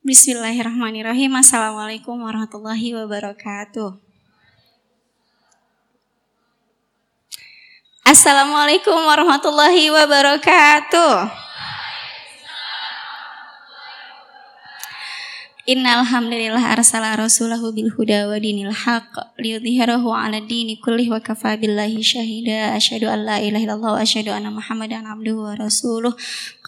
Bismillahirrahmanirrahim. Assalamualaikum warahmatullahi wabarakatuh. Assalamualaikum warahmatullahi wabarakatuh. Innal hamdalillah arsala rasulahu bil huda wa dinil haqq liyudhhirahu 'ala dini kulli wa kafa billahi syahida asyhadu an la ilaha illallah wa asyhadu anna muhammadan abduhu wa rasuluh.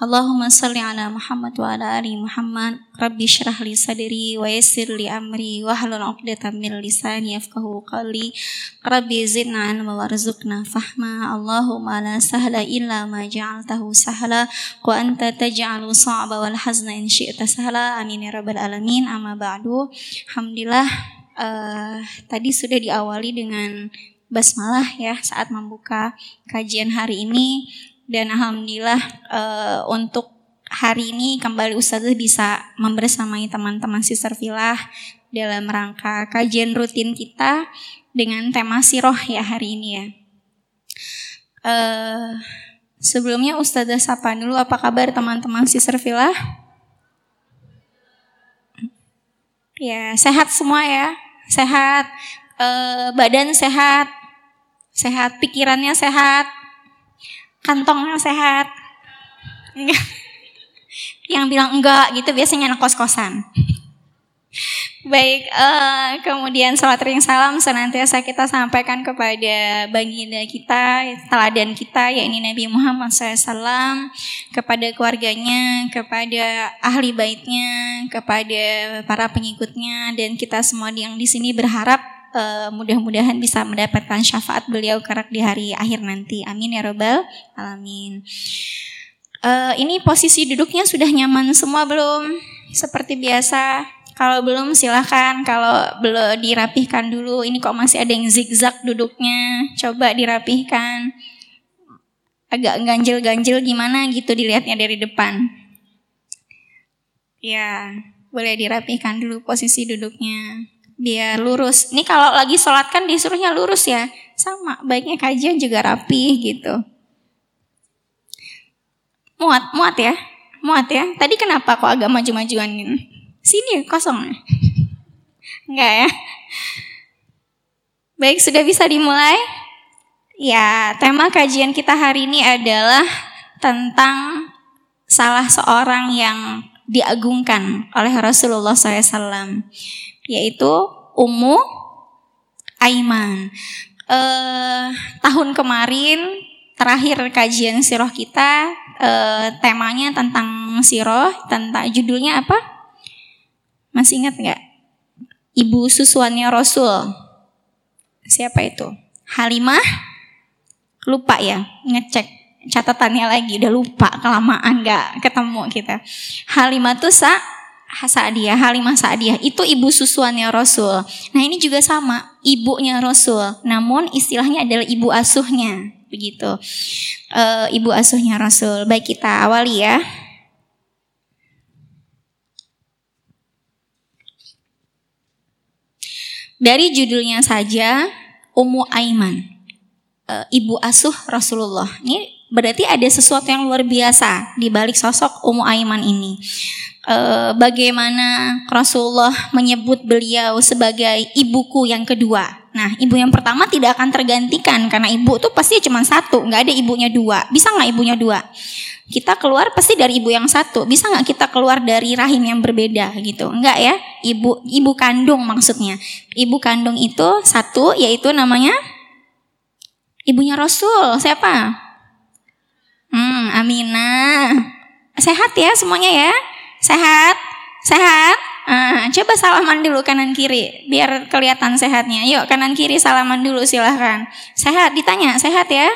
Allahumma salli ala Muhammad wa ala ali Muhammad. Rabbi syrah li sadri wa yassir li amri wa hlul 'uqdatam min lisani yafqahu qawli. Rabbi zidna 'ilma warzuqna fahma. Allahumma la sahla illa ma ja'altahu sahla. Wa anta taj'alu sa'ba wal hazna in syi'ta sahla. Amin ya rabbal alamin alamin amma ba'du. Alhamdulillah uh, tadi sudah diawali dengan basmalah ya saat membuka kajian hari ini dan alhamdulillah uh, untuk hari ini kembali Ustazah bisa membersamai teman-teman Sister Filah dalam rangka kajian rutin kita dengan tema siroh ya hari ini ya. Uh, sebelumnya Ustazah sapa dulu apa kabar teman-teman Sister Filah? Ya, sehat semua ya. Sehat, e, badan sehat, sehat pikirannya sehat, kantongnya sehat. Yang bilang enggak gitu biasanya anak kos-kosan. Baik, uh, kemudian salat ring salam senantiasa kita sampaikan kepada baginda kita, teladan kita, yakni Nabi Muhammad SAW, kepada keluarganya, kepada ahli baitnya, kepada para pengikutnya, dan kita semua yang di sini berharap uh, mudah-mudahan bisa mendapatkan syafaat beliau kerak di hari akhir nanti. Amin ya robbal alamin. Uh, ini posisi duduknya sudah nyaman semua belum? Seperti biasa, kalau belum silahkan, kalau belum dirapihkan dulu. Ini kok masih ada yang zigzag duduknya, coba dirapihkan. Agak ganjil-ganjil gimana gitu dilihatnya dari depan. Ya, boleh dirapihkan dulu posisi duduknya. Biar lurus. Ini kalau lagi sholat kan disuruhnya lurus ya. Sama, baiknya kajian juga rapi gitu. Muat, muat ya. Muat ya. Tadi kenapa kok agak maju-majuan ini? Sini kosong. Enggak ya? Baik, sudah bisa dimulai? Ya, tema kajian kita hari ini adalah tentang salah seorang yang diagungkan oleh Rasulullah SAW, yaitu Ummu Aiman. Eh, tahun kemarin terakhir kajian siroh kita, eh, temanya tentang siroh, tentang judulnya apa? Masih ingat nggak? Ibu susuannya Rasul. Siapa itu? Halimah? Lupa ya, ngecek catatannya lagi. Udah lupa, kelamaan nggak ketemu kita. Halimah tuh sa Sa'diyah, Halimah Sa'diyah itu ibu susuannya Rasul. Nah ini juga sama, ibunya Rasul. Namun istilahnya adalah ibu asuhnya, begitu. E, ibu asuhnya Rasul. Baik kita awali ya. Dari judulnya saja Ummu Aiman, e, ibu asuh Rasulullah. Ini berarti ada sesuatu yang luar biasa di balik sosok Ummu Aiman ini. E, bagaimana Rasulullah menyebut beliau sebagai ibuku yang kedua. Nah, ibu yang pertama tidak akan tergantikan karena ibu tuh pasti cuma satu, nggak ada ibunya dua. Bisa nggak ibunya dua? Kita keluar pasti dari ibu yang satu. Bisa nggak kita keluar dari rahim yang berbeda gitu? Enggak ya? Ibu ibu kandung maksudnya. Ibu kandung itu satu yaitu namanya ibunya Rasul. Siapa? Hmm, Aminah. Sehat ya semuanya ya? Sehat? Sehat? Nah, coba salaman dulu kanan kiri biar kelihatan sehatnya. Yuk kanan kiri salaman dulu silahkan. Sehat ditanya sehat ya?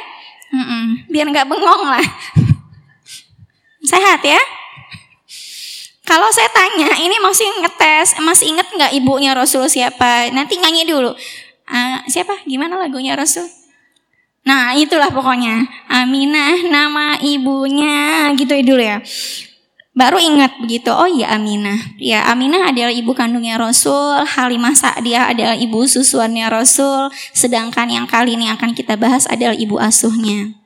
Mm -mm, biar nggak bengong lah. Sehat ya? Kalau saya tanya, ini masih ngetes, masih inget nggak ibunya Rasul siapa? Nanti nyanyi dulu. Uh, siapa? Gimana lagunya Rasul? Nah, itulah pokoknya. Aminah nama ibunya gitu dulu ya. Baru ingat begitu. Oh iya Aminah. Ya, Aminah adalah ibu kandungnya Rasul, Halimah Sa'diyah adalah ibu susuannya Rasul, sedangkan yang kali ini akan kita bahas adalah ibu asuhnya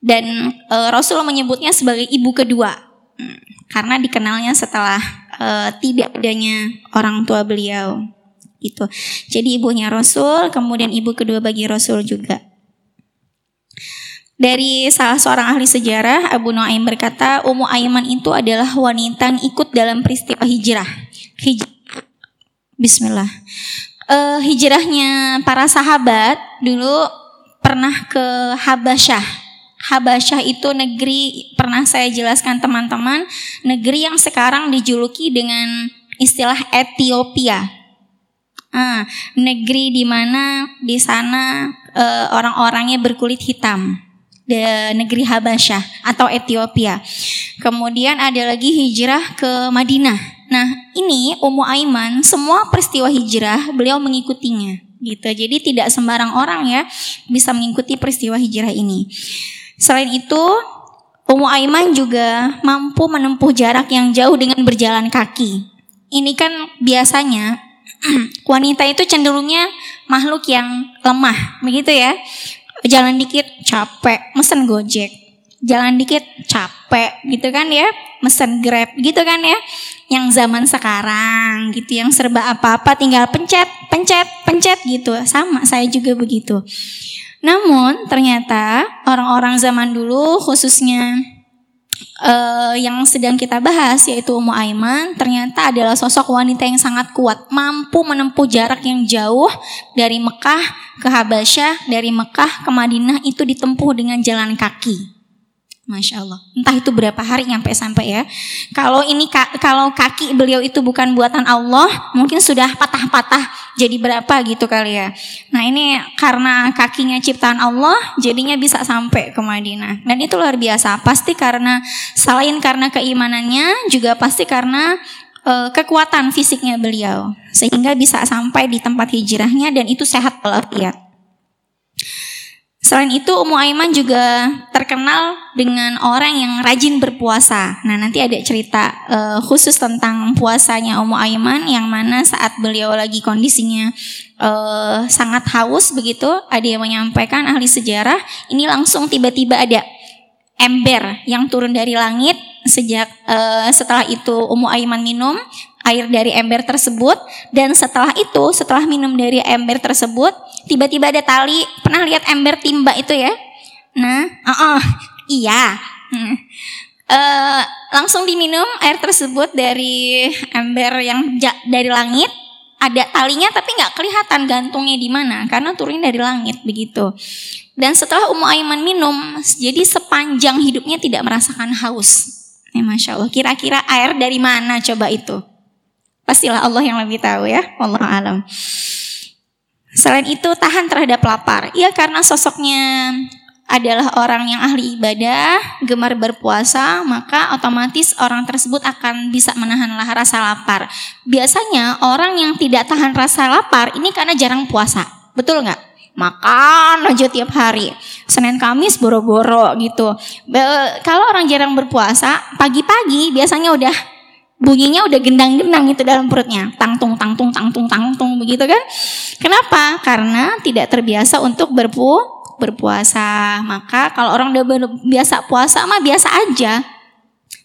dan e, Rasul menyebutnya sebagai ibu kedua hmm, karena dikenalnya setelah e, tidak adanya orang tua beliau gitu. Jadi ibunya Rasul, kemudian ibu kedua bagi Rasul juga. Dari salah seorang ahli sejarah, Abu Nuaim berkata, Ummu Aiman itu adalah wanita yang ikut dalam peristiwa hijrah. Hij Bismillah. Uh, hijrahnya para sahabat dulu pernah ke Habasyah. Habasyah itu negeri pernah saya jelaskan teman-teman, negeri yang sekarang dijuluki dengan istilah Ethiopia. Ah, negeri di mana di sana uh, orang-orangnya berkulit hitam de negeri Habasyah atau Ethiopia. Kemudian ada lagi hijrah ke Madinah. Nah, ini Ummu Aiman semua peristiwa hijrah beliau mengikutinya gitu. Jadi tidak sembarang orang ya bisa mengikuti peristiwa hijrah ini. Selain itu, Ummu Aiman juga mampu menempuh jarak yang jauh dengan berjalan kaki. Ini kan biasanya wanita itu cenderungnya makhluk yang lemah, begitu ya. Jalan dikit capek, mesen Gojek. Jalan dikit capek gitu kan ya, mesen Grab gitu kan ya. Yang zaman sekarang gitu, yang serba apa-apa tinggal pencet, pencet, pencet gitu. Sama saya juga begitu. Namun ternyata orang-orang zaman dulu khususnya uh, yang sedang kita bahas yaitu Ummu Aiman ternyata adalah sosok wanita yang sangat kuat, mampu menempuh jarak yang jauh dari Mekah ke Habasyah, dari Mekah ke Madinah itu ditempuh dengan jalan kaki. Masya Allah. Entah itu berapa hari nyampe sampai ya. Kalau ini kalau kaki beliau itu bukan buatan Allah, mungkin sudah patah-patah jadi berapa gitu kali ya. Nah ini karena kakinya ciptaan Allah, jadinya bisa sampai ke Madinah. Dan itu luar biasa. Pasti karena selain karena keimanannya, juga pasti karena uh, kekuatan fisiknya beliau, sehingga bisa sampai di tempat hijrahnya dan itu sehat walafiat. Selain itu Ummu Aiman juga terkenal dengan orang yang rajin berpuasa. Nah nanti ada cerita uh, khusus tentang puasanya Ummu Aiman yang mana saat beliau lagi kondisinya uh, sangat haus begitu, ada yang menyampaikan ahli sejarah ini langsung tiba-tiba ada ember yang turun dari langit sejak uh, setelah itu Ummu Aiman minum air dari ember tersebut. Dan setelah itu setelah minum dari ember tersebut tiba-tiba ada tali. Pernah lihat ember timba itu ya? Nah uh -uh, iya. Hmm. uh, langsung diminum air tersebut dari ember yang dari langit. Ada talinya tapi nggak kelihatan gantungnya di mana karena turun dari langit begitu. Dan setelah Ummu Aiman minum jadi sepanjang hidupnya tidak merasakan haus. Ya, Masya Allah. Kira-kira air dari mana coba itu? Pastilah Allah yang lebih tahu ya. Allah alam. Selain itu tahan terhadap lapar. Ya karena sosoknya adalah orang yang ahli ibadah, gemar berpuasa, maka otomatis orang tersebut akan bisa menahan rasa lapar. Biasanya orang yang tidak tahan rasa lapar ini karena jarang puasa. Betul nggak? Makan aja tiap hari. Senin Kamis boro-boro gitu. Kalau orang jarang berpuasa, pagi-pagi biasanya udah bunyinya udah gendang-gendang itu dalam perutnya. Tangtung tangtung tangtung tangtung begitu kan? Kenapa? Karena tidak terbiasa untuk berpu berpuasa. Maka kalau orang udah biasa puasa mah biasa aja.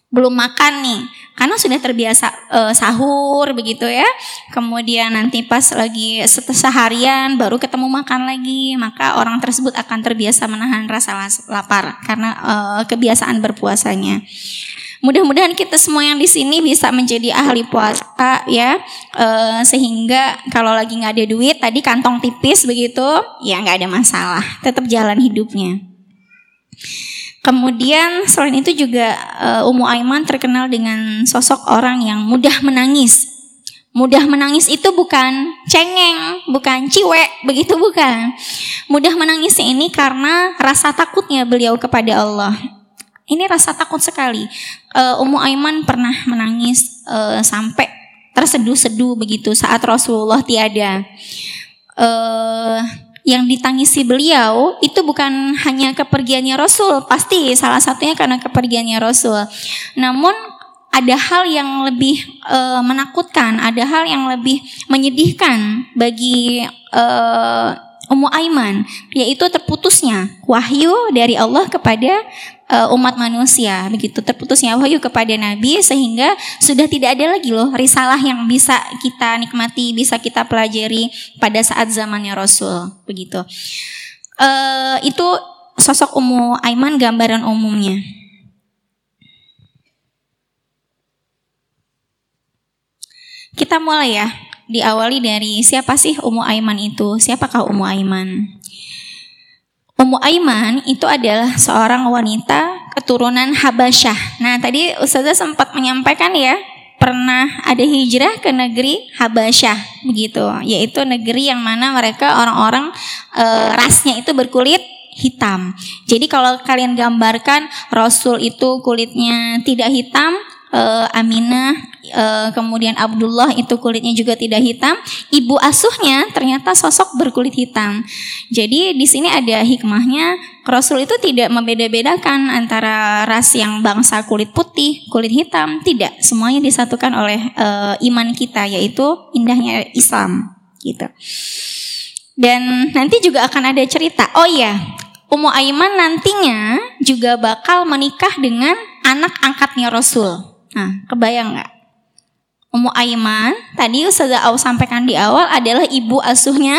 Belum makan nih. Karena sudah terbiasa uh, sahur begitu ya. Kemudian nanti pas lagi seharian baru ketemu makan lagi. Maka orang tersebut akan terbiasa menahan rasa lapar. Karena uh, kebiasaan berpuasanya Mudah-mudahan kita semua yang di sini bisa menjadi ahli puasa ya, e, sehingga kalau lagi nggak ada duit, tadi kantong tipis begitu, ya nggak ada masalah, tetap jalan hidupnya. Kemudian selain itu juga e, Ummu Aiman terkenal dengan sosok orang yang mudah menangis. Mudah menangis itu bukan cengeng, bukan ciwek, begitu bukan. Mudah menangis ini karena rasa takutnya beliau kepada Allah. Ini rasa takut sekali. Uh, Ummu Aiman pernah menangis uh, sampai terseduh-seduh begitu saat Rasulullah tiada. Uh, yang ditangisi beliau itu bukan hanya kepergiannya Rasul, pasti salah satunya karena kepergiannya Rasul. Namun ada hal yang lebih uh, menakutkan, ada hal yang lebih menyedihkan bagi uh, Ummu Aiman, yaitu terputusnya wahyu dari Allah kepada uh, umat manusia begitu. Terputusnya wahyu kepada nabi sehingga sudah tidak ada lagi loh risalah yang bisa kita nikmati bisa kita pelajari pada saat zamannya Rasul begitu. Uh, itu sosok Ummu Aiman gambaran umumnya. Kita mulai ya diawali dari siapa sih Ummu Aiman itu? Siapakah Ummu Aiman Ummu Aiman itu adalah seorang wanita keturunan Habasyah. Nah, tadi Ustazah sempat menyampaikan ya, pernah ada hijrah ke negeri Habasyah begitu, yaitu negeri yang mana mereka orang-orang e, rasnya itu berkulit hitam. Jadi kalau kalian gambarkan Rasul itu kulitnya tidak hitam, uh, Aminah, uh, kemudian Abdullah itu kulitnya juga tidak hitam. Ibu asuhnya ternyata sosok berkulit hitam. Jadi di sini ada hikmahnya Rasul itu tidak membeda-bedakan antara ras yang bangsa kulit putih, kulit hitam, tidak. Semuanya disatukan oleh uh, iman kita yaitu indahnya Islam gitu. Dan nanti juga akan ada cerita. Oh iya, Ummu Aiman nantinya juga bakal menikah dengan anak angkatnya Rasul. Nah, kebayang nggak? Ummu Aiman tadi Ustazah Au sampaikan di awal adalah ibu asuhnya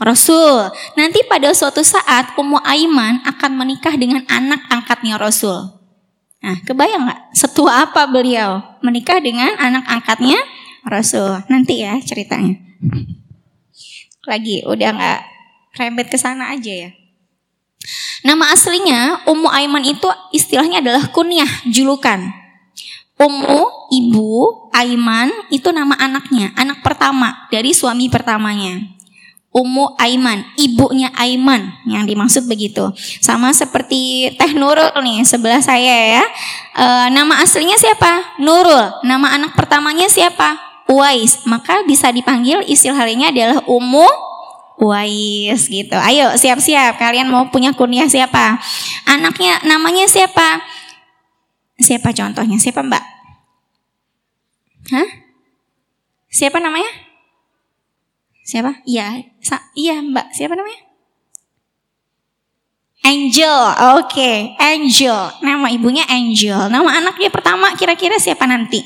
Rasul. Nanti pada suatu saat Ummu Aiman akan menikah dengan anak angkatnya Rasul. Nah, kebayang nggak? Setua apa beliau menikah dengan anak angkatnya Rasul? Nanti ya ceritanya. Lagi udah nggak rembet ke sana aja ya. Nama aslinya Ummu Aiman itu istilahnya adalah kunyah, julukan. Ummu, ibu, Aiman itu nama anaknya, anak pertama dari suami pertamanya. Ummu Aiman, ibunya Aiman yang dimaksud begitu. Sama seperti Teh Nurul nih sebelah saya ya. E, nama aslinya siapa? Nurul. Nama anak pertamanya siapa? Uwais. Maka bisa dipanggil istilahnya adalah Ummu Uwais gitu. Ayo siap-siap. Kalian mau punya kunyah siapa? Anaknya namanya siapa? Siapa contohnya? Siapa mbak? Hah? Siapa namanya? Siapa? Iya, iya mbak. Siapa namanya? Angel, oke, okay. Angel. Nama ibunya Angel. Nama anaknya pertama kira-kira siapa nanti?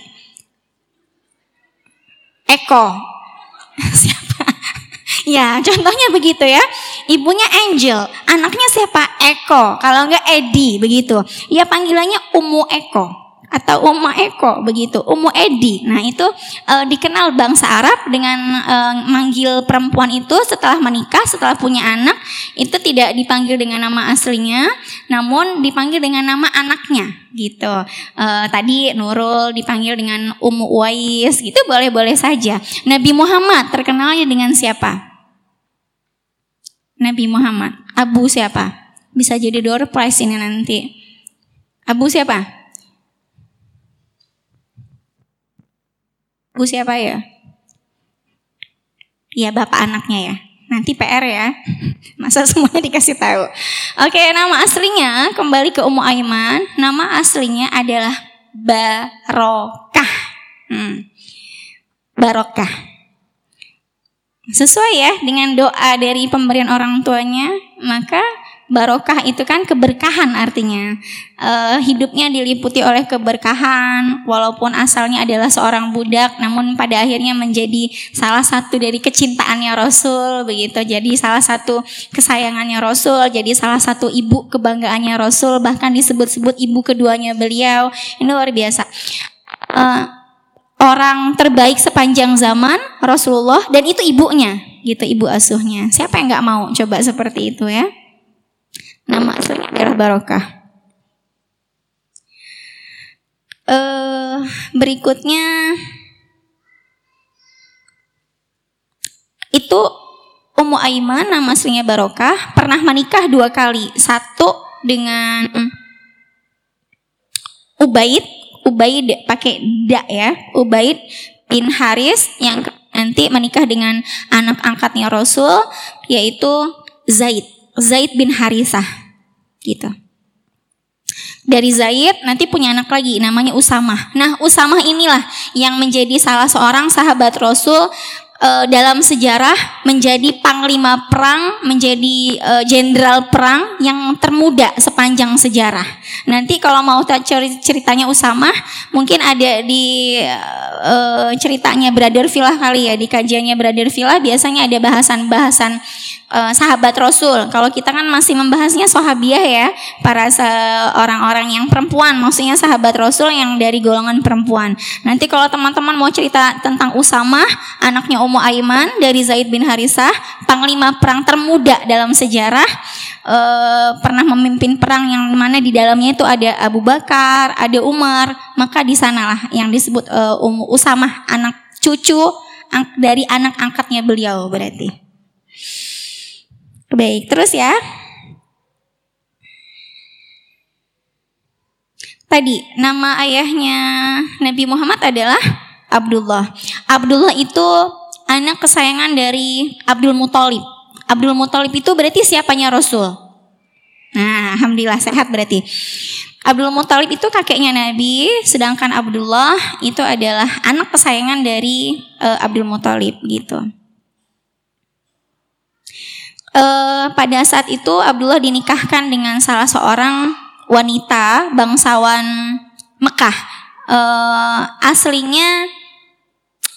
Eko. siapa? ya, contohnya begitu ya. Ibunya Angel, anaknya siapa? Eko. Kalau enggak Edi, begitu. Ya panggilannya Umu Eko atau Umma Eko begitu, Ummu Edi. Nah, itu e, dikenal bangsa Arab dengan e, manggil perempuan itu setelah menikah, setelah punya anak, itu tidak dipanggil dengan nama aslinya, namun dipanggil dengan nama anaknya gitu. E, tadi Nurul dipanggil dengan Ummu Uwais gitu boleh-boleh saja. Nabi Muhammad terkenalnya dengan siapa? Nabi Muhammad. Abu siapa? Bisa jadi door prize ini nanti. Abu siapa? Bu siapa ya? Iya bapak anaknya ya. Nanti PR ya. Masa semuanya dikasih tahu. Oke, nama aslinya kembali ke Ummu Aiman. Nama aslinya adalah Barokah. Hmm. Barokah. Sesuai ya dengan doa dari pemberian orang tuanya, maka barokah itu kan keberkahan artinya. Uh, hidupnya diliputi oleh keberkahan walaupun asalnya adalah seorang budak namun pada akhirnya menjadi salah satu dari kecintaannya Rasul begitu. Jadi salah satu kesayangannya Rasul jadi salah satu ibu kebanggaannya Rasul bahkan disebut-sebut ibu keduanya beliau. Ini luar biasa. Uh, orang terbaik sepanjang zaman Rasulullah dan itu ibunya gitu ibu asuhnya siapa yang nggak mau coba seperti itu ya Nama aslinya adalah Barokah. Uh, berikutnya itu Ummu Aiman nama aslinya Barokah pernah menikah dua kali. Satu dengan Ubaid, Ubaid pakai da ya, Ubaid bin Haris yang nanti menikah dengan anak angkatnya Rasul yaitu Zaid, Zaid bin Harisah gitu. Dari Zaid nanti punya anak lagi namanya Usamah. Nah, Usamah inilah yang menjadi salah seorang sahabat Rasul uh, dalam sejarah menjadi panglima perang, menjadi jenderal uh, perang yang termuda sepanjang sejarah. Nanti kalau mau ceritanya Usama, mungkin ada di uh, ceritanya Brother Villa kali ya, di kajiannya Brother Villa biasanya ada bahasan-bahasan uh, sahabat Rasul. Kalau kita kan masih membahasnya sahabiah ya, para orang-orang yang perempuan, maksudnya sahabat Rasul yang dari golongan perempuan. Nanti kalau teman-teman mau cerita tentang Usama, anaknya Ummu Aiman dari Zaid bin Harisah, panglima perang termuda dalam sejarah, uh, pernah memimpin perang yang mana di dalamnya itu ada Abu Bakar, ada Umar, maka di sanalah yang disebut uh, Usama, anak cucu dari anak angkatnya beliau berarti. Baik, terus ya. Tadi nama ayahnya Nabi Muhammad adalah Abdullah. Abdullah itu anak kesayangan dari Abdul Muthalib. Abdul Muthalib itu berarti siapanya Rasul. Nah, alhamdulillah sehat berarti. Abdul Muthalib itu kakeknya Nabi, sedangkan Abdullah itu adalah anak kesayangan dari uh, Abdul Muthalib gitu uh, pada saat itu Abdullah dinikahkan dengan salah seorang wanita bangsawan Mekah. Uh, aslinya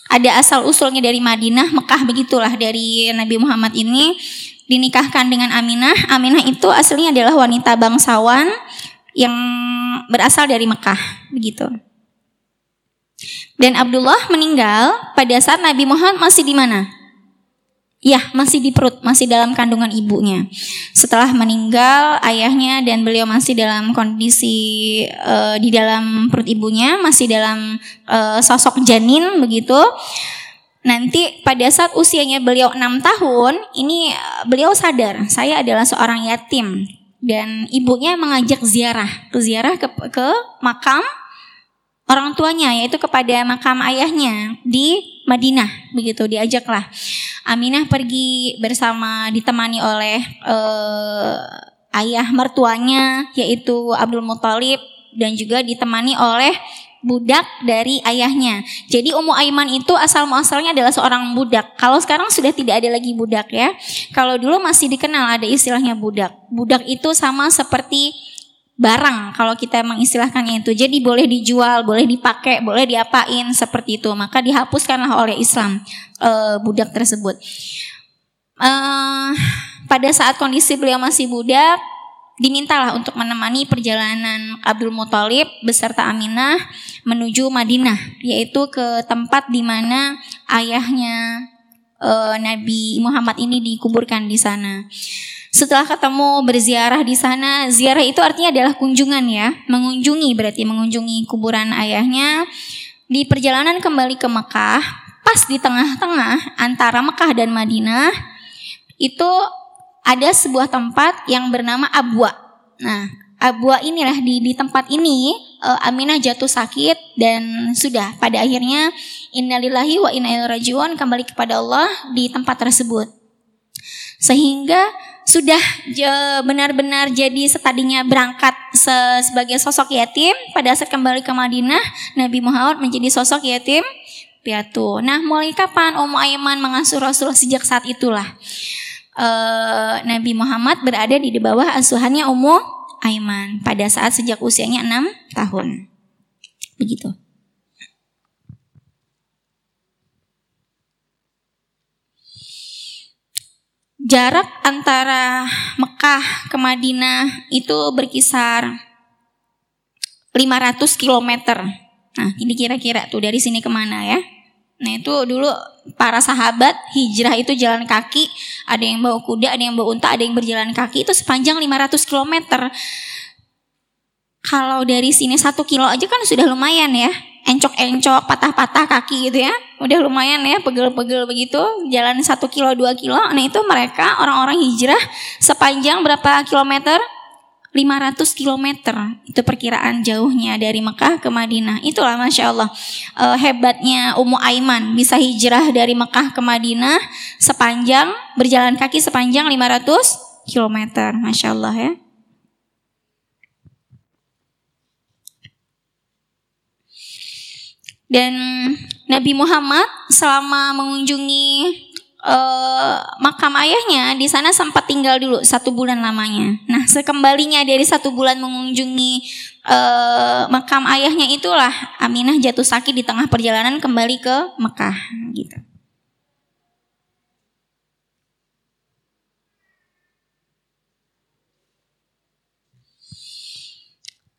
ada asal usulnya dari Madinah, Mekah begitulah dari Nabi Muhammad ini dinikahkan dengan Aminah. Aminah itu aslinya adalah wanita bangsawan yang berasal dari Mekah, begitu. Dan Abdullah meninggal pada saat Nabi Muhammad masih di mana? Ya, masih di perut, masih dalam kandungan ibunya. Setelah meninggal ayahnya dan beliau masih dalam kondisi uh, di dalam perut ibunya, masih dalam uh, sosok janin begitu. Nanti pada saat usianya beliau enam tahun, ini beliau sadar saya adalah seorang yatim dan ibunya mengajak ziarah ke ziarah ke, ke makam orang tuanya yaitu kepada makam ayahnya di Madinah begitu diajaklah Aminah pergi bersama ditemani oleh uh, ayah mertuanya yaitu Abdul Muthalib dan juga ditemani oleh budak dari ayahnya. Jadi Ummu Aiman itu asal muasalnya adalah seorang budak. Kalau sekarang sudah tidak ada lagi budak ya. Kalau dulu masih dikenal ada istilahnya budak. Budak itu sama seperti barang kalau kita mengistilahkannya itu. Jadi boleh dijual, boleh dipakai, boleh diapain seperti itu. Maka dihapuskanlah oleh Islam uh, budak tersebut. Uh, pada saat kondisi beliau masih budak, dimintalah untuk menemani perjalanan Abdul Muthalib beserta Aminah menuju Madinah, yaitu ke tempat di mana ayahnya uh, Nabi Muhammad ini dikuburkan di sana. Setelah ketemu berziarah di sana, ziarah itu artinya adalah kunjungan ya, mengunjungi berarti mengunjungi kuburan ayahnya. Di perjalanan kembali ke Mekah, pas di tengah-tengah antara Mekah dan Madinah, itu ada sebuah tempat yang bernama Abwa. Nah, Abwa inilah di di tempat ini uh, Aminah jatuh sakit dan sudah pada akhirnya innalillahi wa inna ilaihi rajiun kembali kepada Allah di tempat tersebut. Sehingga sudah benar-benar jadi setadinya berangkat sebagai sosok yatim pada saat kembali ke Madinah Nabi Muhammad menjadi sosok yatim piatu. Nah, mulai kapan Ummu Aiman mengasuh Rasul sejak saat itulah uh, Nabi Muhammad berada di bawah asuhannya Ummu Aiman pada saat sejak usianya 6 tahun. Begitu. Jarak antara Mekah ke Madinah itu berkisar 500 km. Nah, ini kira-kira tuh dari sini ke mana ya? Nah itu dulu para sahabat hijrah itu jalan kaki, ada yang bawa kuda, ada yang bawa unta, ada yang berjalan kaki itu sepanjang 500 km. Kalau dari sini satu kilo aja kan sudah lumayan ya encok-encok, patah-patah kaki gitu ya. Udah lumayan ya, pegel-pegel begitu, jalan satu kilo, dua kilo. Nah itu mereka orang-orang hijrah sepanjang berapa kilometer? 500 kilometer itu perkiraan jauhnya dari Mekah ke Madinah. Itulah masya Allah uh, hebatnya Ummu Aiman bisa hijrah dari Mekah ke Madinah sepanjang berjalan kaki sepanjang 500 kilometer, masya Allah ya. Dan Nabi Muhammad selama mengunjungi uh, makam ayahnya di sana sempat tinggal dulu satu bulan lamanya. Nah sekembalinya dari satu bulan mengunjungi uh, makam ayahnya itulah Aminah jatuh sakit di tengah perjalanan kembali ke Mekah gitu.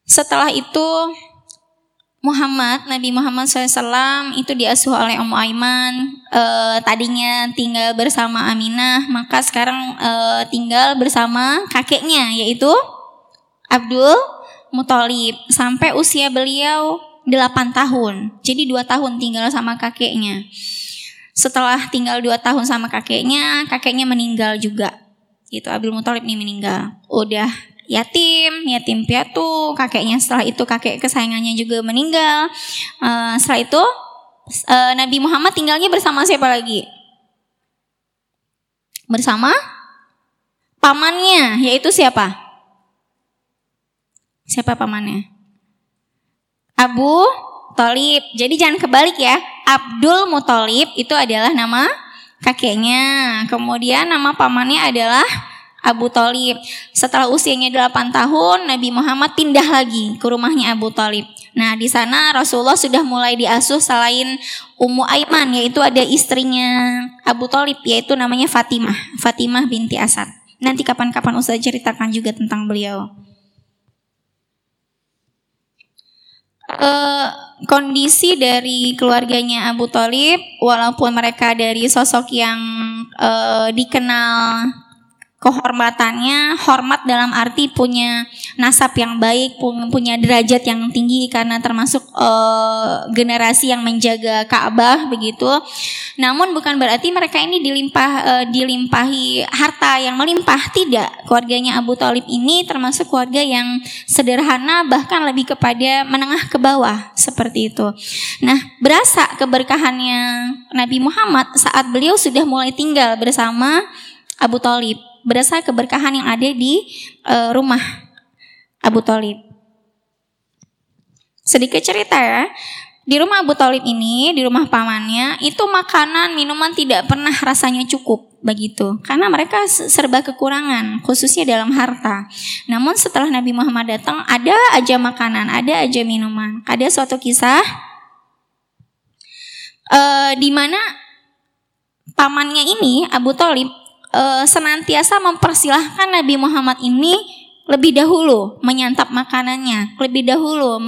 Setelah itu Muhammad, Nabi Muhammad SAW itu diasuh oleh Om Aiman. E, tadinya tinggal bersama Aminah, maka sekarang e, tinggal bersama kakeknya, yaitu Abdul Muthalib sampai usia beliau 8 tahun. Jadi 2 tahun tinggal sama kakeknya. Setelah tinggal 2 tahun sama kakeknya, kakeknya meninggal juga. Itu Abdul Muthalib ini meninggal. Udah yatim, yatim piatu, kakeknya setelah itu kakek kesayangannya juga meninggal. Uh, setelah itu uh, Nabi Muhammad tinggalnya bersama siapa lagi? Bersama pamannya, yaitu siapa? Siapa pamannya? Abu Tolib. Jadi jangan kebalik ya. Abdul Mutolib itu adalah nama kakeknya. Kemudian nama pamannya adalah Abu Talib. Setelah usianya 8 tahun, Nabi Muhammad pindah lagi ke rumahnya Abu Talib. Nah, di sana Rasulullah sudah mulai diasuh selain Ummu Aiman, yaitu ada istrinya Abu Talib, yaitu namanya Fatimah. Fatimah binti Asad. Nanti kapan-kapan Ustaz ceritakan juga tentang beliau. Uh, kondisi dari keluarganya Abu Talib, walaupun mereka dari sosok yang uh, dikenal kehormatannya hormat dalam arti punya nasab yang baik punya derajat yang tinggi karena termasuk uh, generasi yang menjaga Ka'bah begitu. Namun bukan berarti mereka ini dilimpah uh, dilimpahi harta yang melimpah. Tidak. Keluarganya Abu Talib ini termasuk keluarga yang sederhana bahkan lebih kepada menengah ke bawah. Seperti itu. Nah berasa keberkahannya Nabi Muhammad saat beliau sudah mulai tinggal bersama Abu Talib berasal keberkahan yang ada di uh, rumah Abu Talib. Sedikit cerita ya, di rumah Abu Talib ini, di rumah pamannya, itu makanan, minuman tidak pernah rasanya cukup begitu. Karena mereka serba kekurangan, khususnya dalam harta. Namun setelah Nabi Muhammad datang, ada aja makanan, ada aja minuman. Ada suatu kisah uh, di mana pamannya ini, Abu Talib, uh, senantiasa mempersilahkan Nabi Muhammad ini lebih dahulu menyantap makanannya, lebih dahulu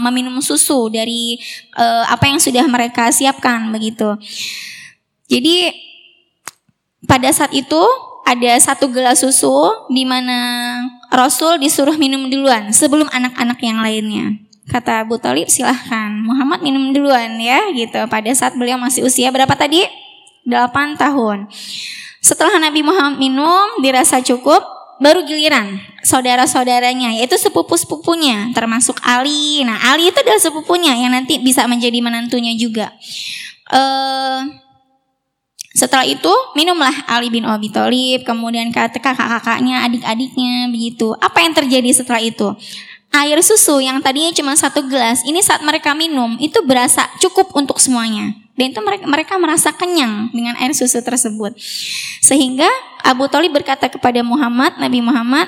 meminum susu dari uh, apa yang sudah mereka siapkan begitu. Jadi pada saat itu ada satu gelas susu di mana Rasul disuruh minum duluan sebelum anak-anak yang lainnya. Kata Abu Talib silahkan Muhammad minum duluan ya gitu. Pada saat beliau masih usia berapa tadi? 8 tahun. Setelah Nabi Muhammad minum, dirasa cukup, baru giliran saudara-saudaranya, yaitu sepupu-sepupunya, termasuk Ali. Nah, Ali itu adalah sepupunya yang nanti bisa menjadi menantunya juga. Uh, setelah itu minumlah Ali bin Abi Thalib, kemudian kakak-kakaknya, adik-adiknya, begitu. Apa yang terjadi setelah itu? Air susu yang tadinya cuma satu gelas, ini saat mereka minum itu berasa cukup untuk semuanya. Dan itu mereka, mereka merasa kenyang dengan air susu tersebut. Sehingga Abu Talib berkata kepada Muhammad, Nabi Muhammad,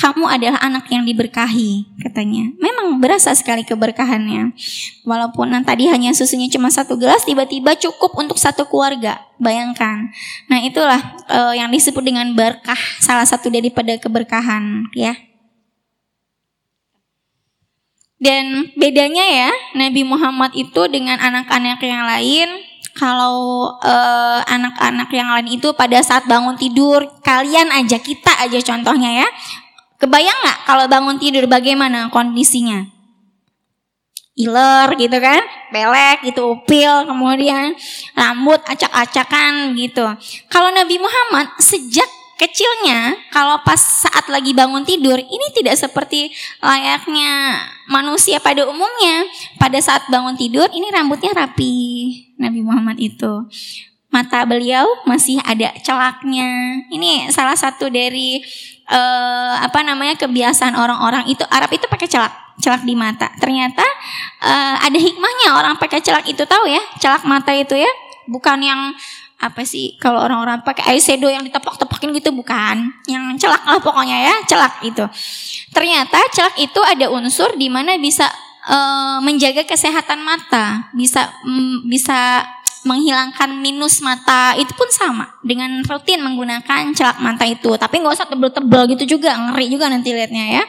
kamu adalah anak yang diberkahi, katanya. Memang berasa sekali keberkahannya. Walaupun tadi hanya susunya cuma satu gelas, tiba-tiba cukup untuk satu keluarga. Bayangkan. Nah itulah uh, yang disebut dengan berkah, salah satu daripada keberkahan, ya. Dan bedanya ya, Nabi Muhammad itu dengan anak-anak yang lain, kalau eh, anak-anak yang lain itu pada saat bangun tidur, kalian aja, kita aja contohnya ya. Kebayang nggak kalau bangun tidur bagaimana kondisinya? Iler gitu kan, belek gitu, upil, kemudian rambut acak-acakan gitu. Kalau Nabi Muhammad sejak kecilnya kalau pas saat lagi bangun tidur ini tidak seperti layaknya manusia pada umumnya pada saat bangun tidur ini rambutnya rapi Nabi Muhammad itu mata beliau masih ada celaknya. Ini salah satu dari uh, apa namanya kebiasaan orang-orang itu Arab itu pakai celak, celak di mata. Ternyata uh, ada hikmahnya orang pakai celak itu tahu ya, celak mata itu ya, bukan yang apa sih? Kalau orang-orang pakai eyeshadow yang ditepak-tepakin gitu bukan, yang celak lah pokoknya ya, celak itu. Ternyata celak itu ada unsur di mana bisa uh, menjaga kesehatan mata, bisa um, bisa menghilangkan minus mata. Itu pun sama dengan rutin menggunakan celak mata itu. Tapi nggak usah tebel-tebel gitu juga. Ngeri juga nanti liatnya ya.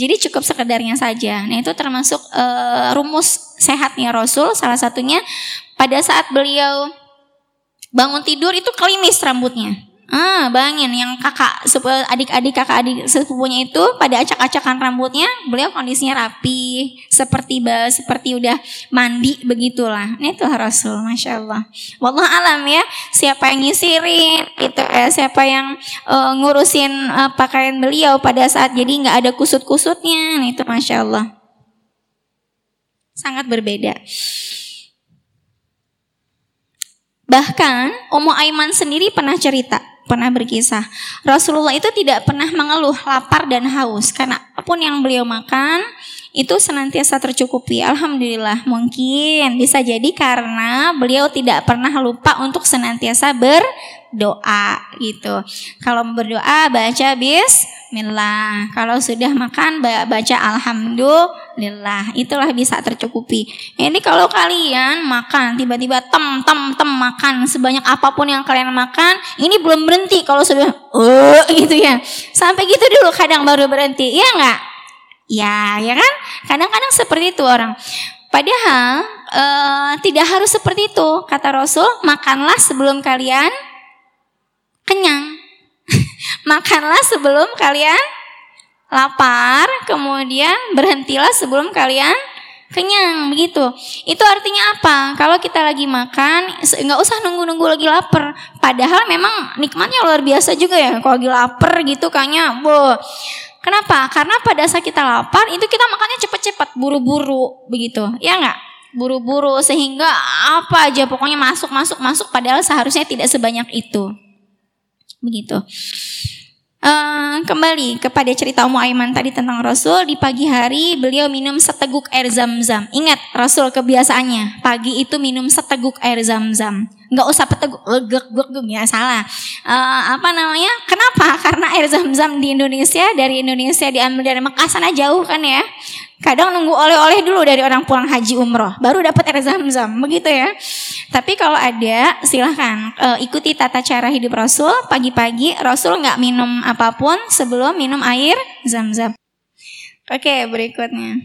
Jadi cukup sekedarnya saja. Nah itu termasuk uh, rumus sehatnya Rasul. Salah satunya pada saat beliau bangun tidur itu kelimis rambutnya Ah, bangin yang kakak adik-adik kakak adik sepupunya itu pada acak-acakan rambutnya, beliau kondisinya rapi, seperti seperti udah mandi begitulah. Ini tuh Rasul, masya Allah. Wallah alam ya, siapa yang nyisirin itu ya, siapa yang uh, ngurusin uh, pakaian beliau pada saat jadi nggak ada kusut-kusutnya, nah, itu masya Allah. Sangat berbeda. Bahkan Ummu Aiman sendiri pernah cerita pernah berkisah. Rasulullah itu tidak pernah mengeluh lapar dan haus karena apa pun yang beliau makan itu senantiasa tercukupi. Alhamdulillah, mungkin bisa jadi karena beliau tidak pernah lupa untuk senantiasa berdoa gitu. Kalau berdoa baca bismillah. Kalau sudah makan baca alhamdulillah. Itulah bisa tercukupi. Ini kalau kalian makan tiba-tiba tem tem tem makan sebanyak apa pun yang kalian makan, ini belum berhenti kalau sudah uh gitu ya. Sampai gitu dulu kadang baru berhenti. Iya enggak? Ya, ya kan? Kadang-kadang seperti itu orang. Padahal uh, tidak harus seperti itu. Kata Rasul, makanlah sebelum kalian kenyang. Makanlah sebelum kalian lapar, kemudian berhentilah sebelum kalian kenyang begitu. Itu artinya apa? Kalau kita lagi makan, nggak usah nunggu-nunggu lagi lapar. Padahal memang nikmatnya luar biasa juga ya. Kalau lagi lapar gitu kayaknya, boh Kenapa? Karena pada saat kita lapar itu kita makannya cepat-cepat, buru-buru begitu. Ya enggak? Buru-buru sehingga apa aja pokoknya masuk masuk masuk padahal seharusnya tidak sebanyak itu. Begitu. Uh, kembali kepada cerita Ummu Aiman tadi tentang Rasul di pagi hari beliau minum seteguk air zam-zam. Ingat Rasul kebiasaannya pagi itu minum seteguk air zam-zam. Nggak usah peteguk gek gek ya salah. Uh, apa namanya? Kenapa? Karena air zam-zam di Indonesia dari Indonesia diambil dari Mekah sana jauh kan ya. Kadang nunggu oleh-oleh dulu dari orang pulang haji umroh, baru dapat air zam-zam, begitu ya. Tapi kalau ada, silahkan uh, ikuti tata cara hidup Rasul. Pagi-pagi Rasul nggak minum apa pun sebelum minum air zam-zam. Oke, berikutnya.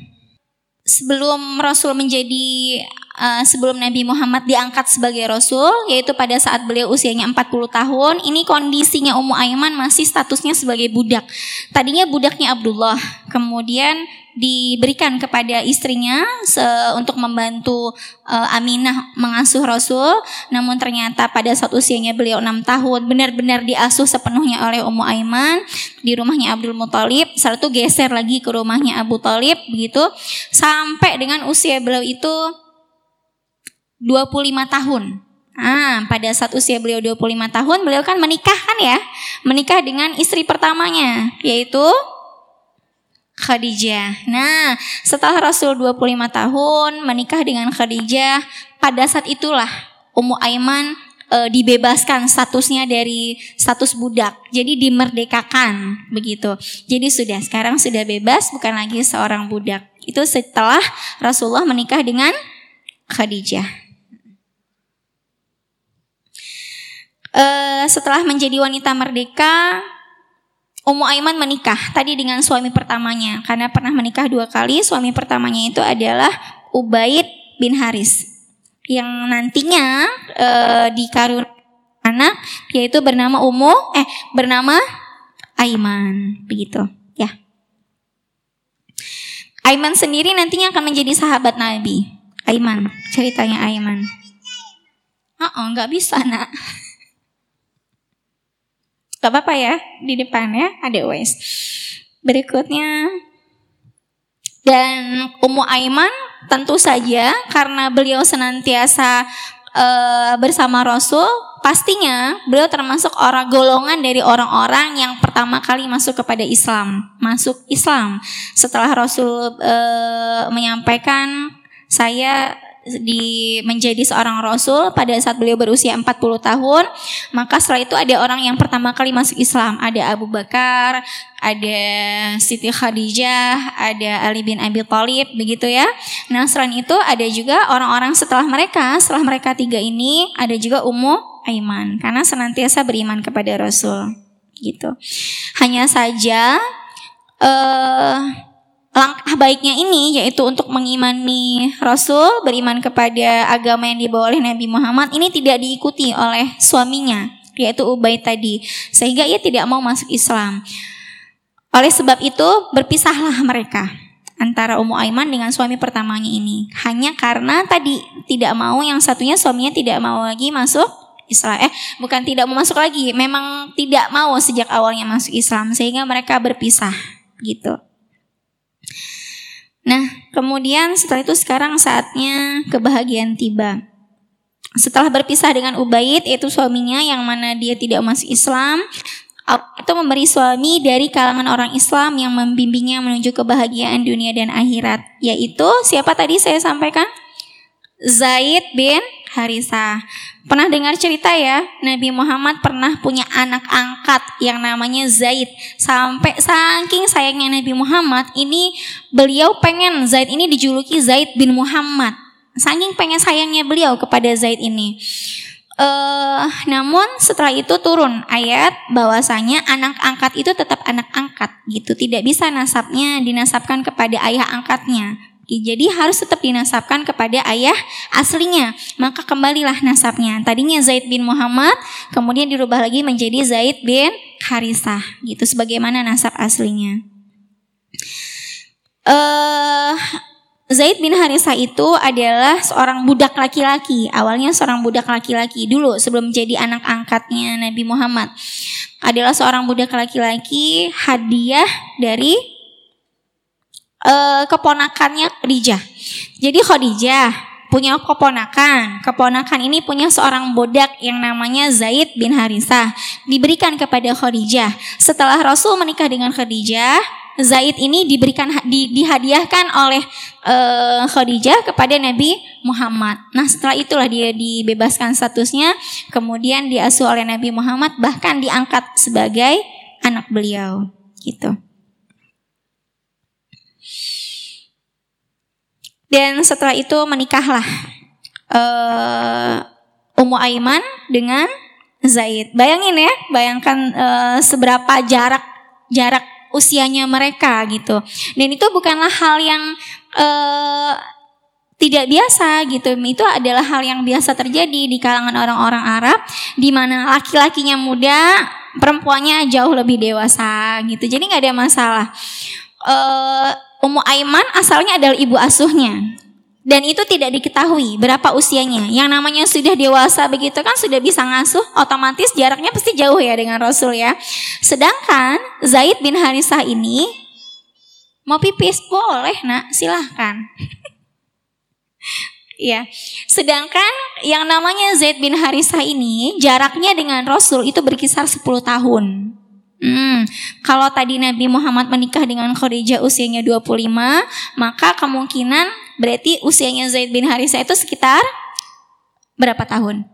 Sebelum Rasul menjadi uh, sebelum Nabi Muhammad diangkat sebagai Rasul, yaitu pada saat beliau usianya 40 tahun, ini kondisinya Ummu Aiman masih statusnya sebagai budak. Tadinya budaknya Abdullah, kemudian diberikan kepada istrinya se untuk membantu uh, Aminah mengasuh Rasul. Namun ternyata pada saat usianya beliau enam tahun benar-benar diasuh sepenuhnya oleh Ummu Aiman di rumahnya Abdul Muthalib. Itu geser lagi ke rumahnya Abu Talib begitu sampai dengan usia beliau itu 25 tahun. Ah, pada saat usia beliau 25 tahun, beliau kan menikah kan ya? Menikah dengan istri pertamanya, yaitu Khadijah. Nah, setelah Rasul 25 tahun menikah dengan Khadijah, pada saat itulah Ummu Aiman e, dibebaskan statusnya dari status budak. Jadi dimerdekakan begitu. Jadi sudah sekarang sudah bebas bukan lagi seorang budak. Itu setelah Rasulullah menikah dengan Khadijah. E, setelah menjadi wanita merdeka, Ummu Aiman menikah tadi dengan suami pertamanya karena pernah menikah dua kali. Suami pertamanya itu adalah Ubaid bin Haris yang nantinya e, dikarun anak yaitu bernama Ummu eh bernama Aiman begitu ya. Aiman sendiri nantinya akan menjadi sahabat Nabi. Aiman ceritanya Aiman. Oh nggak bisa nak. Gak apa-apa ya di depan ya ada Wes. Berikutnya dan Ummu Aiman tentu saja karena beliau senantiasa uh, bersama Rasul, pastinya beliau termasuk orang golongan dari orang-orang yang pertama kali masuk kepada Islam, masuk Islam. Setelah Rasul uh, menyampaikan saya di menjadi seorang rasul pada saat beliau berusia 40 tahun maka setelah itu ada orang yang pertama kali masuk Islam. Ada Abu Bakar ada Siti Khadijah ada Ali bin Abi Thalib begitu ya. Nah selain itu ada juga orang-orang setelah mereka. Setelah mereka tiga ini ada juga Ummu Aiman karena senantiasa beriman kepada Rasul gitu. Hanya saja eh uh, langkah baiknya ini yaitu untuk mengimani Rasul, beriman kepada agama yang dibawa oleh Nabi Muhammad ini tidak diikuti oleh suaminya yaitu Ubay tadi sehingga ia tidak mau masuk Islam. Oleh sebab itu berpisahlah mereka antara Ummu Aiman dengan suami pertamanya ini hanya karena tadi tidak mau yang satunya suaminya tidak mau lagi masuk Islam eh bukan tidak mau masuk lagi memang tidak mau sejak awalnya masuk Islam sehingga mereka berpisah gitu. Nah, kemudian setelah itu sekarang saatnya kebahagiaan tiba. Setelah berpisah dengan Ubaid, yaitu suaminya yang mana dia tidak masuk Islam, itu memberi suami dari kalangan orang Islam yang membimbingnya menuju kebahagiaan dunia dan akhirat. Yaitu siapa tadi saya sampaikan? Zaid bin Harisah. Pernah dengar cerita ya, Nabi Muhammad pernah punya anak angkat yang namanya Zaid. Sampai saking sayangnya Nabi Muhammad, ini beliau pengen Zaid ini dijuluki Zaid bin Muhammad. Saking pengen sayangnya beliau kepada Zaid ini. Uh, namun setelah itu turun ayat bahwasanya anak angkat itu tetap anak angkat gitu tidak bisa nasabnya dinasabkan kepada ayah angkatnya jadi harus tetap dinasabkan kepada ayah aslinya. Maka kembalilah nasabnya. Tadinya Zaid bin Muhammad, kemudian dirubah lagi menjadi Zaid bin Harisah. Gitu sebagaimana nasab aslinya. Uh, Zaid bin Harisah itu adalah seorang budak laki-laki. Awalnya seorang budak laki-laki dulu sebelum menjadi anak angkatnya Nabi Muhammad. Adalah seorang budak laki-laki hadiah dari uh, keponakannya Khadijah. Jadi Khadijah punya keponakan. Keponakan ini punya seorang budak yang namanya Zaid bin Harisah. Diberikan kepada Khadijah. Setelah Rasul menikah dengan Khadijah, Zaid ini diberikan di, dihadiahkan oleh uh, Khadijah kepada Nabi Muhammad. Nah, setelah itulah dia dibebaskan statusnya, kemudian diasuh oleh Nabi Muhammad bahkan diangkat sebagai anak beliau. Gitu. Dan setelah itu menikahlah uh, Ummu Aiman dengan Zaid. Bayangin ya, bayangkan uh, seberapa jarak jarak usianya mereka gitu. Dan itu bukanlah hal yang uh, tidak biasa gitu. Itu adalah hal yang biasa terjadi di kalangan orang-orang Arab di mana laki-lakinya muda, perempuannya jauh lebih dewasa gitu. Jadi nggak ada masalah. Uh, Ummu Aiman asalnya adalah ibu asuhnya. Dan itu tidak diketahui berapa usianya. Yang namanya sudah dewasa begitu kan sudah bisa ngasuh, otomatis jaraknya pasti jauh ya dengan Rasul ya. Sedangkan Zaid bin Harisah ini mau pipis boleh nak, silahkan. Ya, sedangkan yang namanya Zaid bin Harisah ini jaraknya dengan Rasul itu berkisar 10 tahun. Hmm, kalau tadi Nabi Muhammad menikah dengan Khadijah usianya 25, maka kemungkinan berarti usianya Zaid bin Harisah itu sekitar berapa tahun?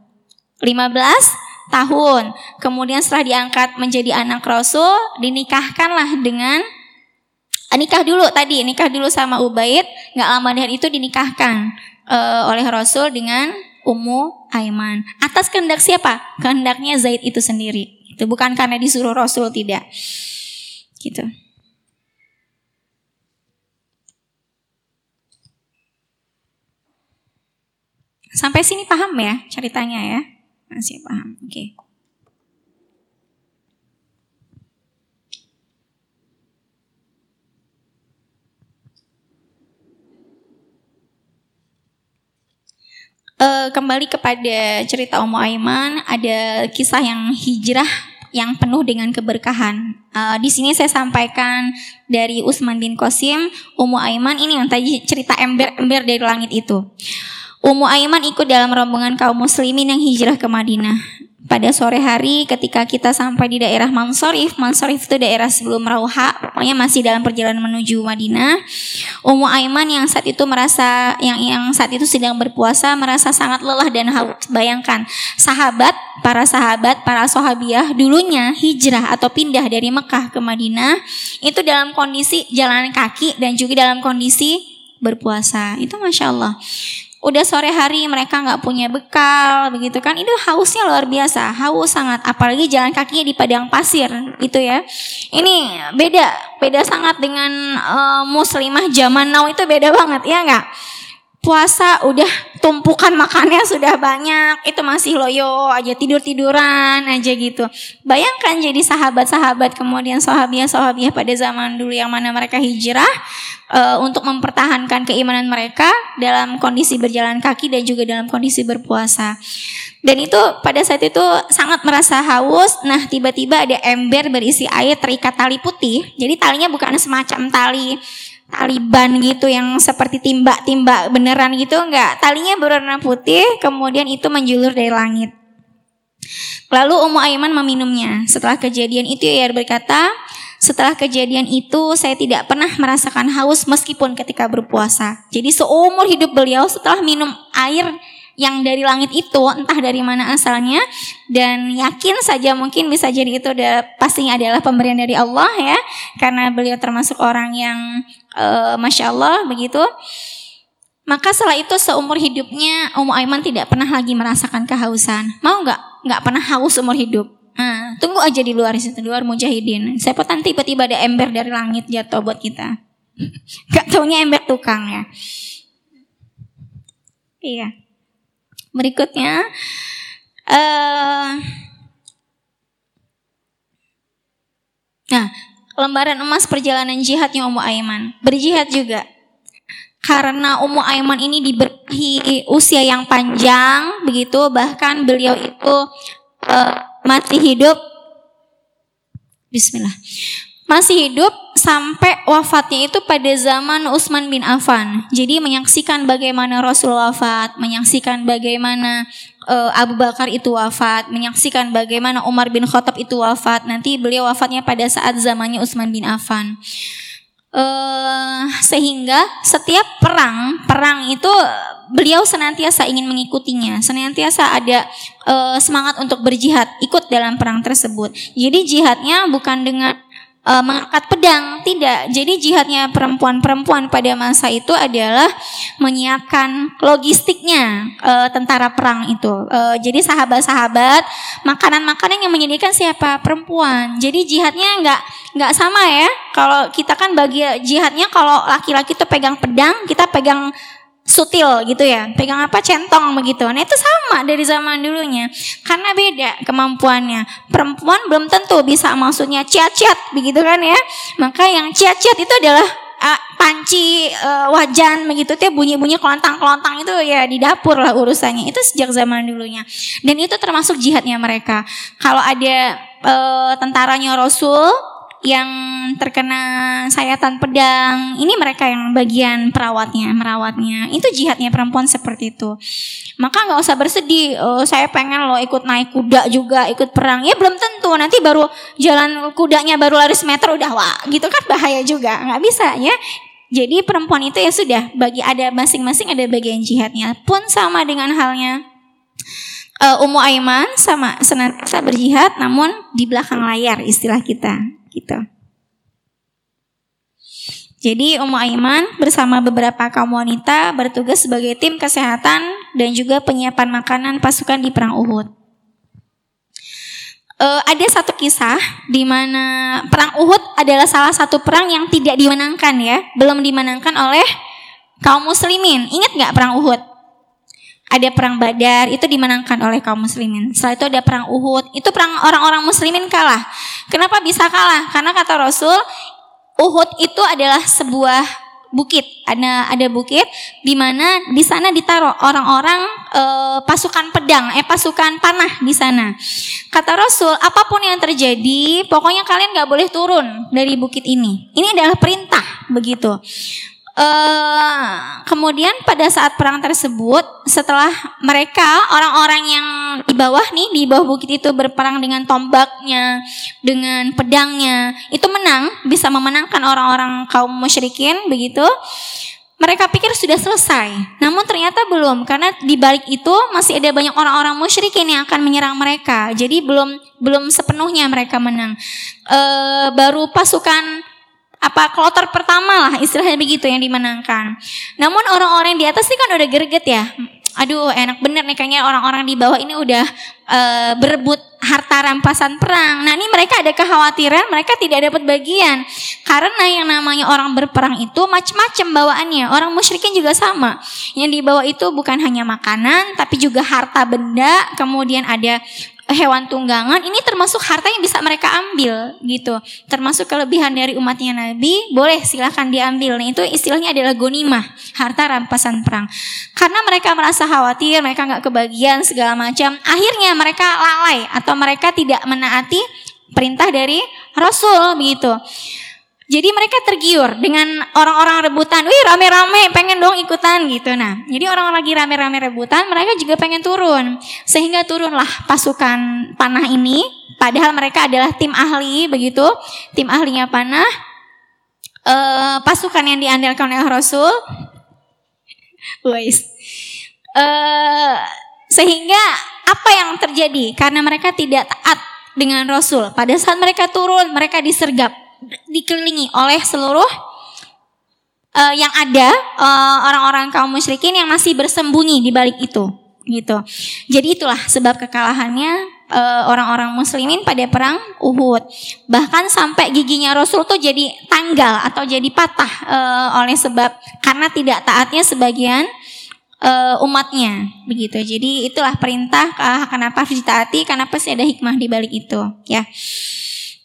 15 tahun. Kemudian setelah diangkat menjadi anak Rasul, dinikahkanlah dengan ah, nikah dulu tadi, nikah dulu sama Ubaid, nggak lama dari itu dinikahkan uh, oleh Rasul dengan Ummu Aiman. Atas kehendak siapa? Kehendaknya Zaid itu sendiri. Itu bukan karena disuruh Rasul tidak. Gitu. Sampai sini paham ya ceritanya ya? Masih paham. Oke. Okay. Uh, kembali kepada cerita Ummu Aiman, ada kisah yang hijrah yang penuh dengan keberkahan. Uh, di sini saya sampaikan dari Usman bin Qasim, Ummu Aiman ini yang tadi cerita ember-ember dari langit itu. Ummu Aiman ikut dalam rombongan kaum muslimin yang hijrah ke Madinah. Pada sore hari ketika kita sampai di daerah Mansorif, Mansorif itu daerah sebelum Rauha, pokoknya masih dalam perjalanan menuju Madinah. Ummu Aiman yang saat itu merasa yang yang saat itu sedang berpuasa merasa sangat lelah dan haus. Bayangkan, sahabat, para sahabat, para sahabiah dulunya hijrah atau pindah dari Mekah ke Madinah itu dalam kondisi jalan kaki dan juga dalam kondisi berpuasa. Itu masya Allah udah sore hari mereka nggak punya bekal begitu kan? Itu hausnya luar biasa haus sangat. Apalagi jalan kakinya di padang pasir itu ya. Ini beda beda sangat dengan uh, muslimah zaman now itu beda banget ya nggak puasa udah tumpukan makannya sudah banyak. Itu masih loyo aja tidur tiduran aja gitu. Bayangkan jadi sahabat sahabat kemudian sahabiah sahabiah pada zaman dulu yang mana mereka hijrah uh, untuk mempertahankan keimanan mereka dalam kondisi berjalan kaki dan juga dalam kondisi berpuasa. Dan itu pada saat itu sangat merasa haus. Nah tiba-tiba ada ember berisi air terikat tali putih. Jadi talinya bukan semacam tali Taliban gitu yang seperti timba-timba beneran gitu enggak. Talinya berwarna putih kemudian itu menjulur dari langit. Lalu Ummu Aiman meminumnya. Setelah kejadian itu ia berkata setelah kejadian itu saya tidak pernah merasakan haus meskipun ketika berpuasa. Jadi seumur hidup beliau setelah minum air yang dari langit itu entah dari mana asalnya dan yakin saja mungkin bisa jadi itu udah pastinya adalah pemberian dari Allah ya karena beliau termasuk orang yang uh, masya Allah begitu maka setelah itu seumur hidupnya Ummu Aiman tidak pernah lagi merasakan kehausan mau nggak nggak pernah haus umur hidup Nah, tunggu aja di luar situ, di luar mujahidin. Siapa nanti tiba-tiba ada ember dari langit jatuh buat kita. Gak taunya ember tukang ya. Iya. Berikutnya uh, Nah, lembaran emas perjalanan jihadnya Ummu Aiman. Berjihad juga. Karena Ummu Aiman ini diberi usia yang panjang, begitu bahkan beliau itu uh, masih hidup Bismillah masih hidup sampai wafatnya itu pada zaman Utsman bin Affan. Jadi menyaksikan bagaimana Rasul wafat, menyaksikan bagaimana uh, Abu Bakar itu wafat, menyaksikan bagaimana Umar bin Khattab itu wafat. Nanti beliau wafatnya pada saat zamannya Utsman bin Affan. Uh, sehingga setiap perang, perang itu beliau senantiasa ingin mengikutinya, senantiasa ada uh, semangat untuk berjihad, ikut dalam perang tersebut. Jadi jihadnya bukan dengan uh, mengangkat pedang, tidak. Jadi jihadnya perempuan-perempuan pada masa itu adalah menyiapkan logistiknya uh, tentara perang itu. Uh, jadi sahabat-sahabat makanan-makanan yang menyediakan siapa? Perempuan. Jadi jihadnya nggak nggak sama ya. Kalau kita kan bagi jihadnya kalau laki-laki itu pegang pedang, kita pegang sutil gitu ya. Pegang apa? Centong begitu. Nah itu sama dari zaman dulunya. Karena beda kemampuannya. Perempuan belum tentu bisa maksudnya ciat-ciat begitu kan ya? Maka yang ciat-ciat itu adalah uh, panci uh, wajan begitu tuh bunyi-bunyi kelontang-kelontang itu ya di dapur lah urusannya. Itu sejak zaman dulunya. Dan itu termasuk jihadnya mereka. Kalau ada uh, tentaranya Rasul yang terkena sayatan pedang, ini mereka yang bagian perawatnya, merawatnya. Itu jihadnya perempuan seperti itu. Maka nggak usah bersedih. Oh, saya pengen lo ikut naik kuda juga, ikut perang. Ya belum tentu. Nanti baru jalan kudanya baru lari semeter udah wah, gitu kan bahaya juga. Nggak bisa ya. Jadi perempuan itu ya sudah bagi ada masing-masing ada bagian jihadnya. Pun sama dengan halnya uh, Ummu Aiman sama senantiasa berjihad namun di belakang layar istilah kita gitu. Jadi Ummu Aiman bersama beberapa kaum wanita bertugas sebagai tim kesehatan dan juga penyiapan makanan pasukan di perang Uhud. Uh, ada satu kisah di mana perang Uhud adalah salah satu perang yang tidak dimenangkan ya, belum dimenangkan oleh kaum muslimin. Ingat nggak perang Uhud? Ada perang Badar itu dimenangkan oleh kaum muslimin. Setelah itu ada perang Uhud, itu perang orang-orang muslimin kalah. Kenapa bisa kalah? Karena kata Rasul, Uhud itu adalah sebuah bukit. Ada ada bukit di mana di sana ditaruh orang-orang e, pasukan pedang, eh pasukan panah di sana. Kata Rasul, apa pun yang terjadi, pokoknya kalian nggak boleh turun dari bukit ini. Ini adalah perintah begitu. Uh, kemudian pada saat perang tersebut, setelah mereka orang-orang yang di bawah nih di bawah bukit itu berperang dengan tombaknya, dengan pedangnya, itu menang, bisa memenangkan orang-orang kaum musyrikin begitu. Mereka pikir sudah selesai, namun ternyata belum karena di balik itu masih ada banyak orang-orang musyrikin yang akan menyerang mereka. Jadi belum belum sepenuhnya mereka menang. Uh, baru pasukan apa kloter pertama lah istilahnya begitu yang dimenangkan. Namun orang-orang di atas ini kan udah greget ya. Aduh enak bener nih kayaknya orang-orang di bawah ini udah uh, berebut harta rampasan perang. Nah ini mereka ada kekhawatiran mereka tidak dapat bagian. Karena yang namanya orang berperang itu macam-macam bawaannya. Orang musyrikin juga sama. Yang dibawa itu bukan hanya makanan tapi juga harta benda. Kemudian ada hewan tunggangan ini termasuk harta yang bisa mereka ambil gitu. Termasuk kelebihan dari umatnya Nabi boleh silahkan diambil. Nah itu istilahnya adalah gonimah harta rampasan perang. Karena mereka merasa khawatir mereka nggak kebagian segala macam akhirnya mereka lalai atau mereka tidak menaati perintah dari Rasul begitu jadi mereka tergiur dengan orang-orang rebutan. Wih rame-rame pengen dong ikutan gitu. Nah jadi orang lagi rame-rame rebutan mereka juga pengen turun. Sehingga turunlah pasukan panah ini. Padahal mereka adalah tim ahli begitu. Tim ahlinya panah. E, pasukan yang diandalkan oleh Rasul. Wais. E, sehingga apa yang terjadi? Karena mereka tidak taat dengan Rasul. Pada saat mereka turun mereka disergap dikelilingi oleh seluruh uh, yang ada uh, orang-orang kaum musyrikin yang masih bersembunyi di balik itu gitu. Jadi itulah sebab kekalahannya uh, orang-orang muslimin pada perang Uhud. Bahkan sampai giginya Rasul tuh jadi tanggal atau jadi patah uh, oleh sebab karena tidak taatnya sebagian uh, umatnya begitu. Jadi itulah perintah uh, kenapa harus ditaati karena pasti ada hikmah di balik itu ya.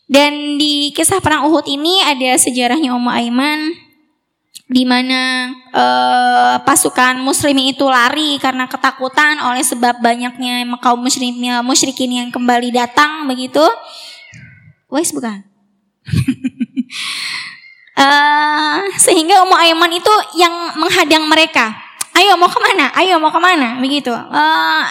Dan di kisah perang Uhud ini ada sejarahnya Ummu Aiman di mana uh, pasukan muslimi itu lari karena ketakutan oleh sebab banyaknya kaum musyrikin musyrikin yang kembali datang begitu. Wais bukan? uh, sehingga Ummu Aiman itu yang menghadang mereka. Ayo mau ke mana? Ayo mau ke mana? Begitu. Uh,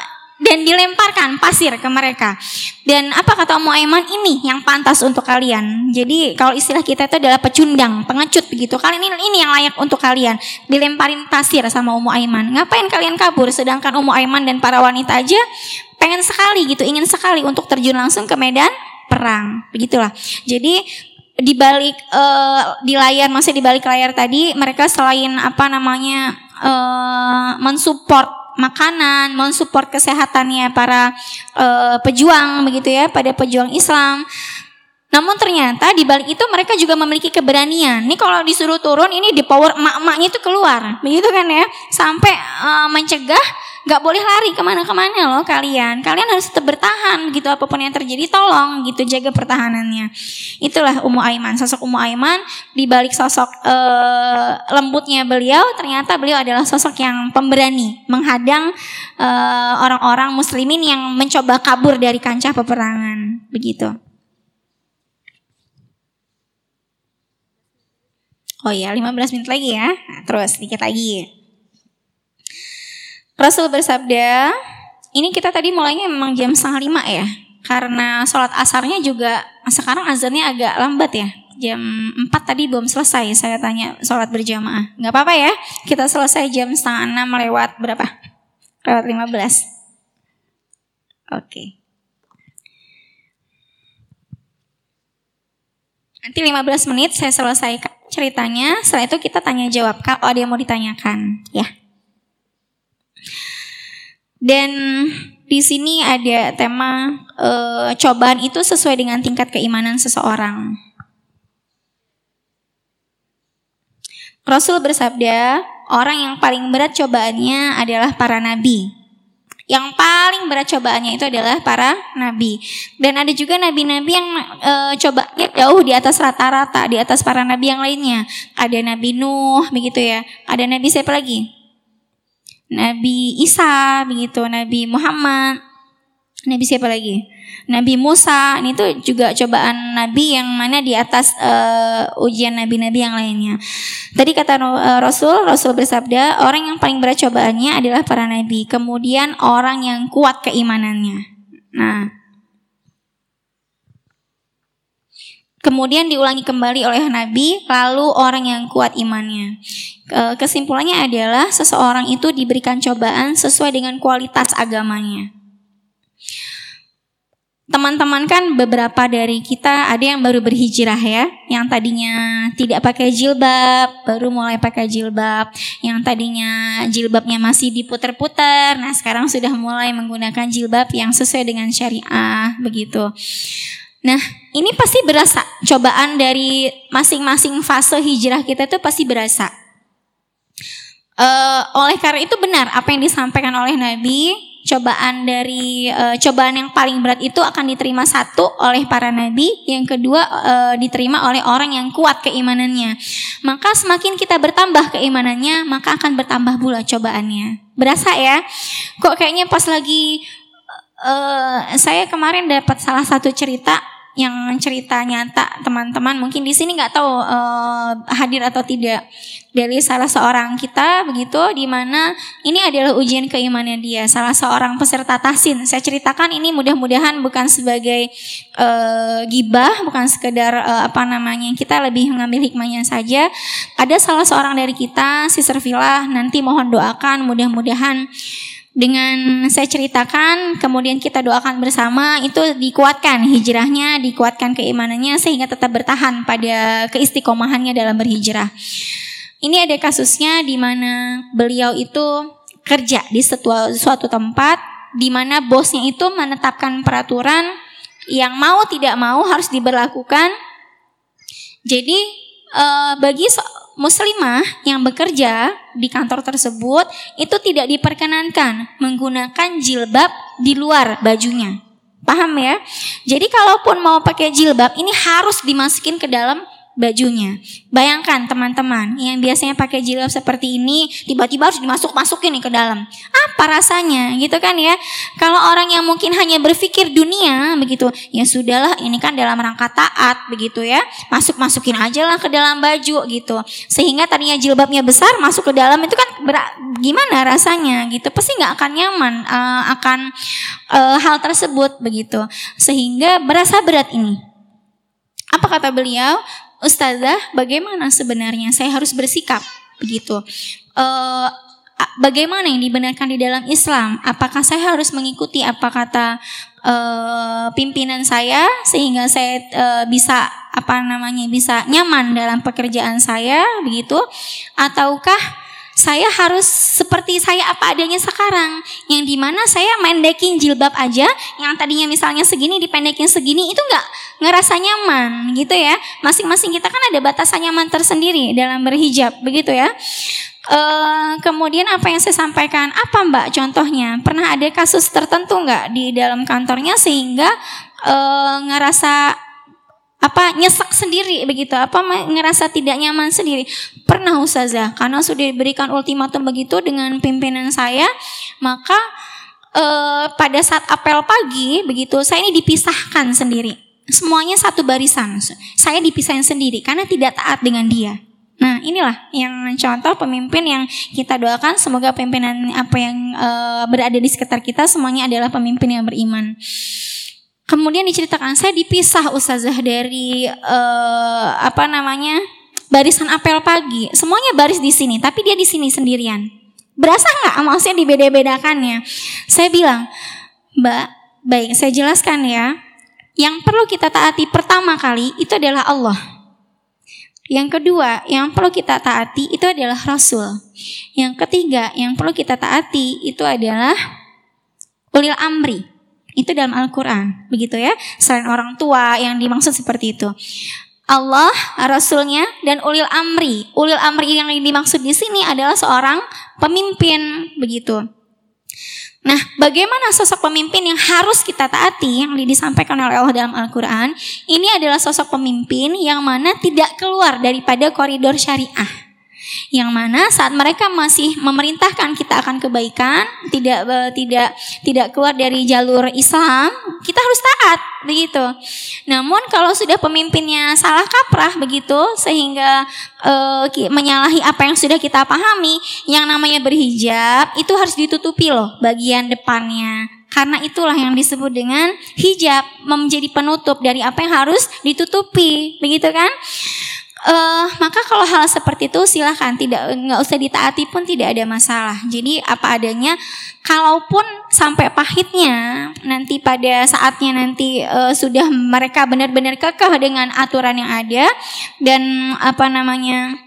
dan dilemparkan pasir ke mereka. Dan apa kata Ummu Aiman ini yang pantas untuk kalian. Jadi kalau istilah kita itu adalah pecundang, pengecut begitu. Kalian ini ini yang layak untuk kalian. Dilemparin pasir sama Ummu Aiman. Ngapain kalian kabur sedangkan Ummu Aiman dan para wanita aja pengen sekali gitu, ingin sekali untuk terjun langsung ke medan perang. Begitulah. Jadi di balik uh, di layar masih di balik layar tadi mereka selain apa namanya uh, mensupport makanan, mensupport kesehatannya para uh, pejuang begitu ya, pada pejuang Islam. Namun ternyata di balik itu mereka juga memiliki keberanian. Ini kalau disuruh turun ini di power emak-emaknya itu keluar, begitu kan ya, sampai uh, mencegah nggak boleh lari ke mana-kemana loh kalian. Kalian harus tetap bertahan gitu apa pun yang terjadi tolong gitu jaga pertahanannya. Itulah Ummu Aiman, sosok Ummu Aiman di balik sosok uh, lembutnya beliau ternyata beliau adalah sosok yang pemberani menghadang uh, orang-orang muslimin yang mencoba kabur dari kancah peperangan begitu. Oh iya, 15 menit lagi ya. Nah, terus sedikit lagi. Rasul bersabda, ini kita tadi mulainya memang jam setengah lima ya, karena sholat asarnya juga sekarang azannya agak lambat ya. Jam 4 tadi belum selesai saya tanya sholat berjamaah. Nggak apa-apa ya, kita selesai jam setengah enam lewat berapa? Lewat 15. Oke. Nanti 15 menit saya selesaikan ceritanya, setelah itu kita tanya jawab kalau ada yang mau ditanyakan, ya. Dan di sini ada tema e, cobaan itu sesuai dengan tingkat keimanan seseorang. Rasul bersabda, orang yang paling berat cobaannya adalah para nabi. Yang paling berat cobaannya itu adalah para nabi. Dan ada juga nabi-nabi yang e, cobaannya jauh di atas rata-rata, di atas para nabi yang lainnya. Ada Nabi Nuh, begitu ya. Ada nabi siapa lagi? Nabi Isa begitu, Nabi Muhammad. Nabi siapa lagi? Nabi Musa. Ini tuh juga cobaan Nabi yang mana di atas uh, ujian Nabi-Nabi yang lainnya. Tadi kata uh, Rasul, Rasul bersabda, orang yang paling berat cobaannya adalah para Nabi. Kemudian orang yang kuat keimanannya. Nah, kemudian diulangi kembali oleh Nabi, lalu orang yang kuat imannya. Kesimpulannya adalah seseorang itu diberikan cobaan sesuai dengan kualitas agamanya teman-teman kan beberapa dari kita ada yang baru berhijrah ya, yang tadinya tidak pakai jilbab, baru mulai pakai jilbab, yang tadinya jilbabnya masih diputer-puter, nah sekarang sudah mulai menggunakan jilbab yang sesuai dengan syariah begitu. Nah, ini pasti berasa cobaan dari masing-masing fase hijrah kita itu pasti berasa. Uh, oleh karena itu benar apa yang disampaikan oleh Nabi cobaan dari uh, cobaan yang paling berat itu akan diterima satu oleh para nabi, yang kedua uh, diterima oleh orang yang kuat keimanannya. Maka semakin kita bertambah keimanannya, maka akan bertambah pula cobaannya. Berasa ya? Kok kayaknya pas lagi uh, saya kemarin dapat salah satu cerita yang cerita nyata teman-teman mungkin di sini nggak tahu uh, hadir atau tidak dari salah seorang kita begitu di mana ini adalah ujian keimanan dia salah seorang peserta tasin saya ceritakan ini mudah-mudahan bukan sebagai uh, gibah bukan sekedar uh, apa namanya kita lebih mengambil hikmahnya saja. Ada salah seorang dari kita si Servilah nanti mohon doakan mudah-mudahan dengan saya ceritakan, kemudian kita doakan bersama, itu dikuatkan hijrahnya, dikuatkan keimanannya sehingga tetap bertahan pada keistiqomahannya dalam berhijrah. Ini ada kasusnya di mana beliau itu kerja di suatu, tempat di mana bosnya itu menetapkan peraturan yang mau tidak mau harus diberlakukan. Jadi uh, bagi muslimah yang bekerja di kantor tersebut itu tidak diperkenankan menggunakan jilbab di luar bajunya. Paham ya? Jadi kalaupun mau pakai jilbab ini harus dimasukin ke dalam bajunya. Bayangkan teman-teman yang biasanya pakai jilbab seperti ini tiba-tiba harus dimasuk-masukin nih ke dalam. Apa rasanya gitu kan ya? Kalau orang yang mungkin hanya berpikir dunia begitu, ya sudahlah ini kan dalam rangka taat begitu ya. Masuk-masukin aja lah ke dalam baju gitu. Sehingga tadinya jilbabnya besar masuk ke dalam itu kan gimana rasanya gitu. Pasti nggak akan nyaman uh, akan uh, hal tersebut begitu. Sehingga berasa berat ini. Apa kata beliau? Ustazah, bagaimana sebenarnya saya harus bersikap begitu? Uh, bagaimana yang dibenarkan di dalam Islam? Apakah saya harus mengikuti apa kata uh, pimpinan saya sehingga saya uh, bisa apa namanya bisa nyaman dalam pekerjaan saya begitu? Ataukah saya harus seperti saya apa adanya sekarang. Yang di mana saya mendekin jilbab aja yang tadinya misalnya segini dipendekin segini itu nggak ngerasa nyaman gitu ya. Masing-masing kita kan ada batasan nyaman tersendiri dalam berhijab begitu ya. E, kemudian apa yang saya sampaikan? Apa mbak contohnya? Pernah ada kasus tertentu nggak di dalam kantornya sehingga e, ngerasa apa nyesek sendiri begitu? Apa ngerasa tidak nyaman sendiri? Pernah ustazah. Karena sudah diberikan ultimatum begitu dengan pimpinan saya maka eh, pada saat apel pagi begitu saya ini dipisahkan sendiri. Semuanya satu barisan. Saya dipisahin sendiri karena tidak taat dengan dia. Nah, inilah yang contoh pemimpin yang kita doakan. Semoga pimpinan apa yang e, berada di sekitar kita semuanya adalah pemimpin yang beriman. Kemudian diceritakan saya dipisah ustazah dari uh, apa namanya barisan apel pagi. Semuanya baris di sini, tapi dia di sini sendirian. Berasa nggak maksudnya dibeda-bedakannya? Saya bilang, Mbak, baik saya jelaskan ya. Yang perlu kita taati pertama kali itu adalah Allah. Yang kedua, yang perlu kita taati itu adalah Rasul. Yang ketiga, yang perlu kita taati itu adalah ulil amri. Itu dalam Al-Quran, begitu ya. Selain orang tua yang dimaksud seperti itu. Allah, Rasulnya, dan ulil amri. Ulil amri yang dimaksud di sini adalah seorang pemimpin, begitu. Nah, bagaimana sosok pemimpin yang harus kita taati yang disampaikan oleh Allah dalam Al-Quran? Ini adalah sosok pemimpin yang mana tidak keluar daripada koridor syariah. Yang mana saat mereka masih memerintahkan kita akan kebaikan, tidak uh, tidak tidak keluar dari jalur Islam, kita harus taat begitu. Namun kalau sudah pemimpinnya salah kaprah begitu sehingga uh, menyalahi apa yang sudah kita pahami, yang namanya berhijab itu harus ditutupi loh bagian depannya. Karena itulah yang disebut dengan hijab menjadi penutup dari apa yang harus ditutupi, begitu kan? Uh, maka kalau hal seperti itu silahkan tidak nggak usah ditaati pun tidak ada masalah. Jadi apa adanya, kalaupun sampai pahitnya nanti pada saatnya nanti uh, sudah mereka benar-benar kekeh dengan aturan yang ada dan apa namanya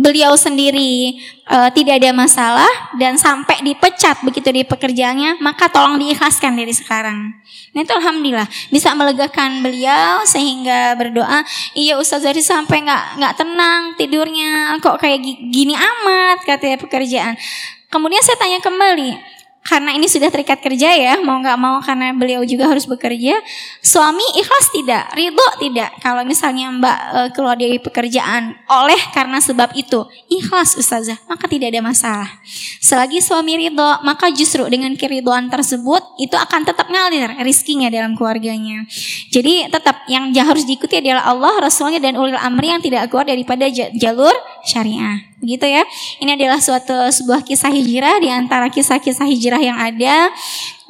beliau sendiri uh, tidak ada masalah dan sampai dipecat begitu di pekerjaannya, maka tolong diikhlaskan dari sekarang. Nah itu alhamdulillah bisa melegakan beliau sehingga berdoa, iya Ustaz Zari sampai nggak nggak tenang tidurnya, kok kayak gini amat katanya pekerjaan. Kemudian saya tanya kembali, karena ini sudah terikat kerja ya, mau nggak mau karena beliau juga harus bekerja. Suami ikhlas tidak, ridho tidak. Kalau misalnya Mbak e, keluar dari pekerjaan oleh karena sebab itu, ikhlas Ustazah, maka tidak ada masalah. Selagi suami ridho, maka justru dengan keridoan tersebut itu akan tetap ngalir rizkinya dalam keluarganya. Jadi tetap yang harus diikuti adalah Allah, Rasulnya dan ulil amri yang tidak keluar daripada jalur syariah. Begitu ya. Ini adalah suatu sebuah kisah hijrah di antara kisah-kisah hijrah yang ada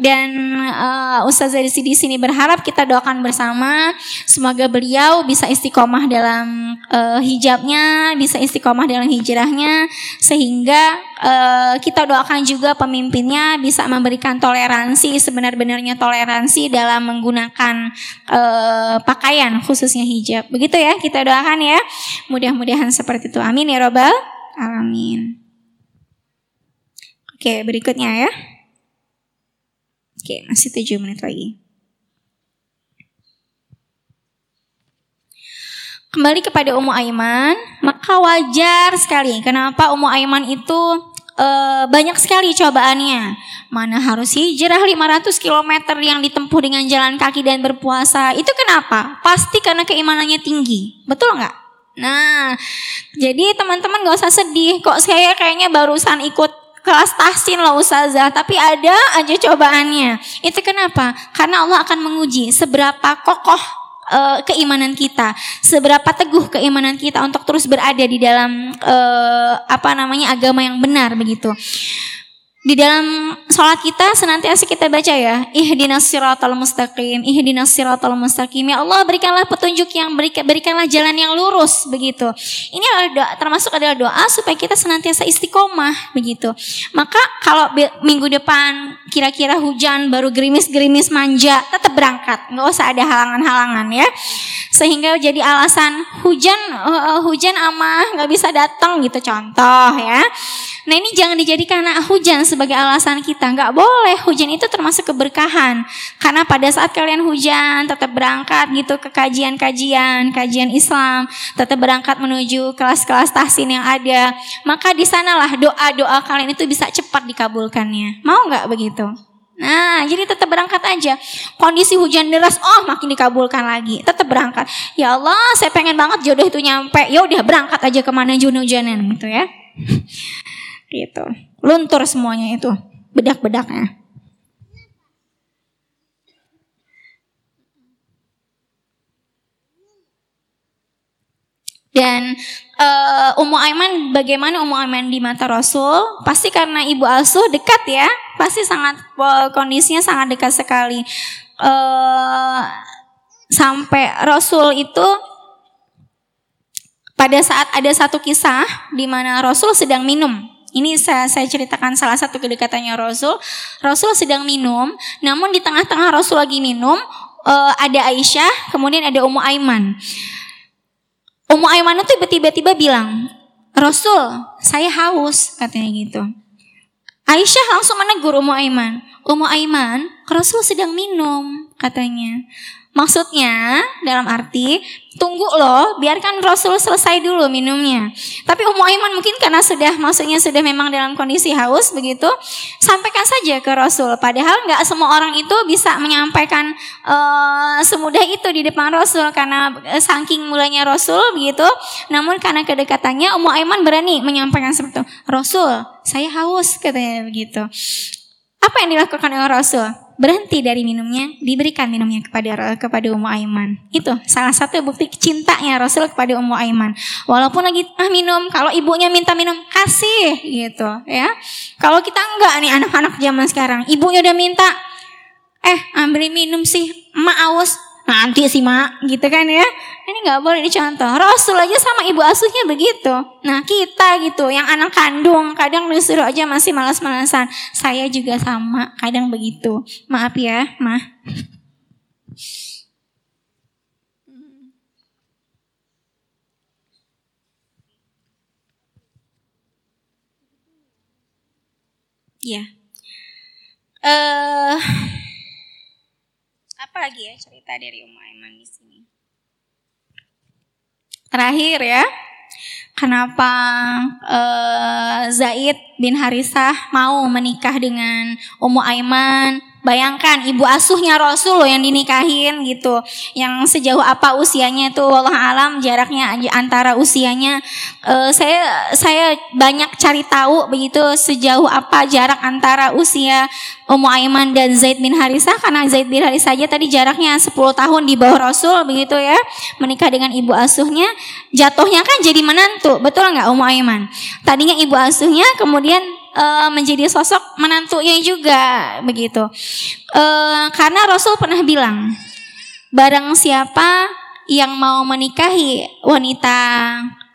dan uh, Ustazah di sini berharap kita doakan bersama semoga beliau bisa istiqomah dalam uh, hijabnya, bisa istiqomah dalam hijrahnya sehingga uh, kita doakan juga pemimpinnya bisa memberikan toleransi sebenar-benarnya toleransi dalam menggunakan uh, pakaian khususnya hijab. Begitu ya kita doakan ya. Mudah-mudahan seperti itu. Amin ya robbal alamin. Oke, berikutnya ya. Oke, masih 7 menit lagi. Kembali kepada Ummu Aiman, maka wajar sekali kenapa Ummu Aiman itu e, banyak sekali cobaannya. Mana harus hijrah 500 km yang ditempuh dengan jalan kaki dan berpuasa. Itu kenapa? Pasti karena keimanannya tinggi. Betul nggak? Nah, jadi teman-teman gak usah sedih. Kok saya kayaknya barusan ikut kelas tahsin loh ustazah, tapi ada aja cobaannya. Itu kenapa? Karena Allah akan menguji seberapa kokoh uh, keimanan kita, seberapa teguh keimanan kita untuk terus berada di dalam uh, apa namanya agama yang benar begitu. Di dalam sholat kita senantiasa kita baca ya, ihdinas siratal mustaqim, ihdinas siratal mustaqim. Ya Allah berikanlah petunjuk yang berikan, berikanlah jalan yang lurus begitu. Ini adalah doa, termasuk adalah doa supaya kita senantiasa istiqomah begitu. Maka kalau minggu depan kira-kira hujan baru gerimis-gerimis manja, tetap berangkat, nggak usah ada halangan-halangan ya. Sehingga jadi alasan hujan uh, hujan ama nggak bisa datang gitu contoh ya. Nah ini jangan dijadikan hujan sebagai alasan kita. Nggak boleh, hujan itu termasuk keberkahan. Karena pada saat kalian hujan, tetap berangkat gitu ke kajian-kajian, kajian Islam, tetap berangkat menuju kelas-kelas tahsin yang ada. Maka di sanalah doa-doa kalian itu bisa cepat dikabulkannya. Mau nggak begitu? Nah, jadi tetap berangkat aja. Kondisi hujan deras, oh makin dikabulkan lagi. Tetap berangkat. Ya Allah, saya pengen banget jodoh itu nyampe. Ya udah berangkat aja ke mana hujan-hujanan gitu ya. Gitu. Luntur semuanya itu, bedak-bedaknya. Dan uh, Ummu Aiman bagaimana Ummu Aiman di mata Rasul? Pasti karena ibu asuh dekat ya, pasti sangat uh, kondisinya sangat dekat sekali. Uh, sampai Rasul itu pada saat ada satu kisah di mana Rasul sedang minum ini saya, saya ceritakan salah satu kedekatannya Rasul. Rasul sedang minum, namun di tengah-tengah Rasul lagi minum, uh, ada Aisyah, kemudian ada Ummu Aiman. Ummu Aiman itu tiba-tiba bilang, Rasul, saya haus, katanya gitu. Aisyah langsung menegur Ummu Aiman. Ummu Aiman, Rasul sedang minum, katanya. Maksudnya dalam arti tunggu loh, biarkan Rasul selesai dulu minumnya. Tapi Ummu Aiman mungkin karena sudah maksudnya sudah memang dalam kondisi haus begitu, sampaikan saja ke Rasul. Padahal nggak semua orang itu bisa menyampaikan uh, semudah itu di depan Rasul karena uh, saking mulanya Rasul begitu. Namun karena kedekatannya Ummu Aiman berani menyampaikan seperti itu. Rasul, saya haus katanya begitu. Apa yang dilakukan oleh Rasul? berhenti dari minumnya, diberikan minumnya kepada kepada Ummu Aiman. Itu salah satu bukti cintanya Rasul kepada Ummu Aiman. Walaupun lagi ah minum, kalau ibunya minta minum kasih gitu ya. Kalau kita enggak nih anak-anak zaman sekarang, ibunya udah minta eh ambil minum sih, emak aus, nanti sih mak. Gitu kan ya. Ini nggak boleh dicontoh. Rasul aja sama ibu asuhnya begitu. Nah kita gitu yang anak kandung kadang disuruh aja masih malas-malasan. Saya juga sama kadang begitu. Maaf ya mah ya eh uh, apa lagi ya cerita dari Ummu Aiman di sini? Terakhir ya, kenapa uh, Zaid bin Harisah mau menikah dengan Ummu Aiman Bayangkan ibu asuhnya Rasul loh yang dinikahin gitu. Yang sejauh apa usianya itu Allah alam jaraknya antara usianya uh, saya saya banyak cari tahu begitu sejauh apa jarak antara usia Ummu Aiman dan Zaid bin Harisah karena Zaid bin Harisah aja tadi jaraknya 10 tahun di bawah Rasul begitu ya. Menikah dengan ibu asuhnya jatuhnya kan jadi menantu. Betul nggak Ummu Aiman? Tadinya ibu asuhnya kemudian uh, menjadi sosok menantunya juga begitu. Uh, karena Rasul pernah bilang, barang siapa yang mau menikahi wanita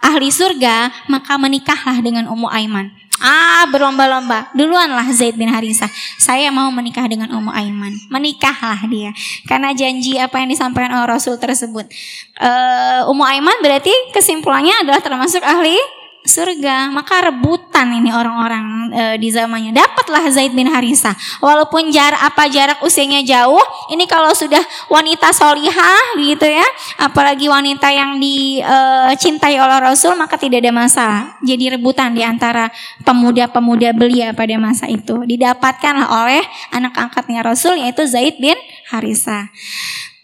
ahli surga, maka menikahlah dengan Ummu Aiman. Ah, berlomba-lomba. Duluanlah Zaid bin Harisah. Saya mau menikah dengan Ummu Aiman. Menikahlah dia. Karena janji apa yang disampaikan oleh Rasul tersebut. Uh, Ummu Aiman berarti kesimpulannya adalah termasuk ahli surga. Maka rebutan ini orang-orang e, di zamannya. Dapatlah Zaid bin Harisa. Walaupun jarak apa jarak usianya jauh, ini kalau sudah wanita solihah gitu ya, apalagi wanita yang dicintai e, oleh Rasul maka tidak ada masalah. Jadi rebutan di antara pemuda-pemuda belia pada masa itu. Didapatkanlah oleh anak angkatnya Rasul yaitu Zaid bin Harisa.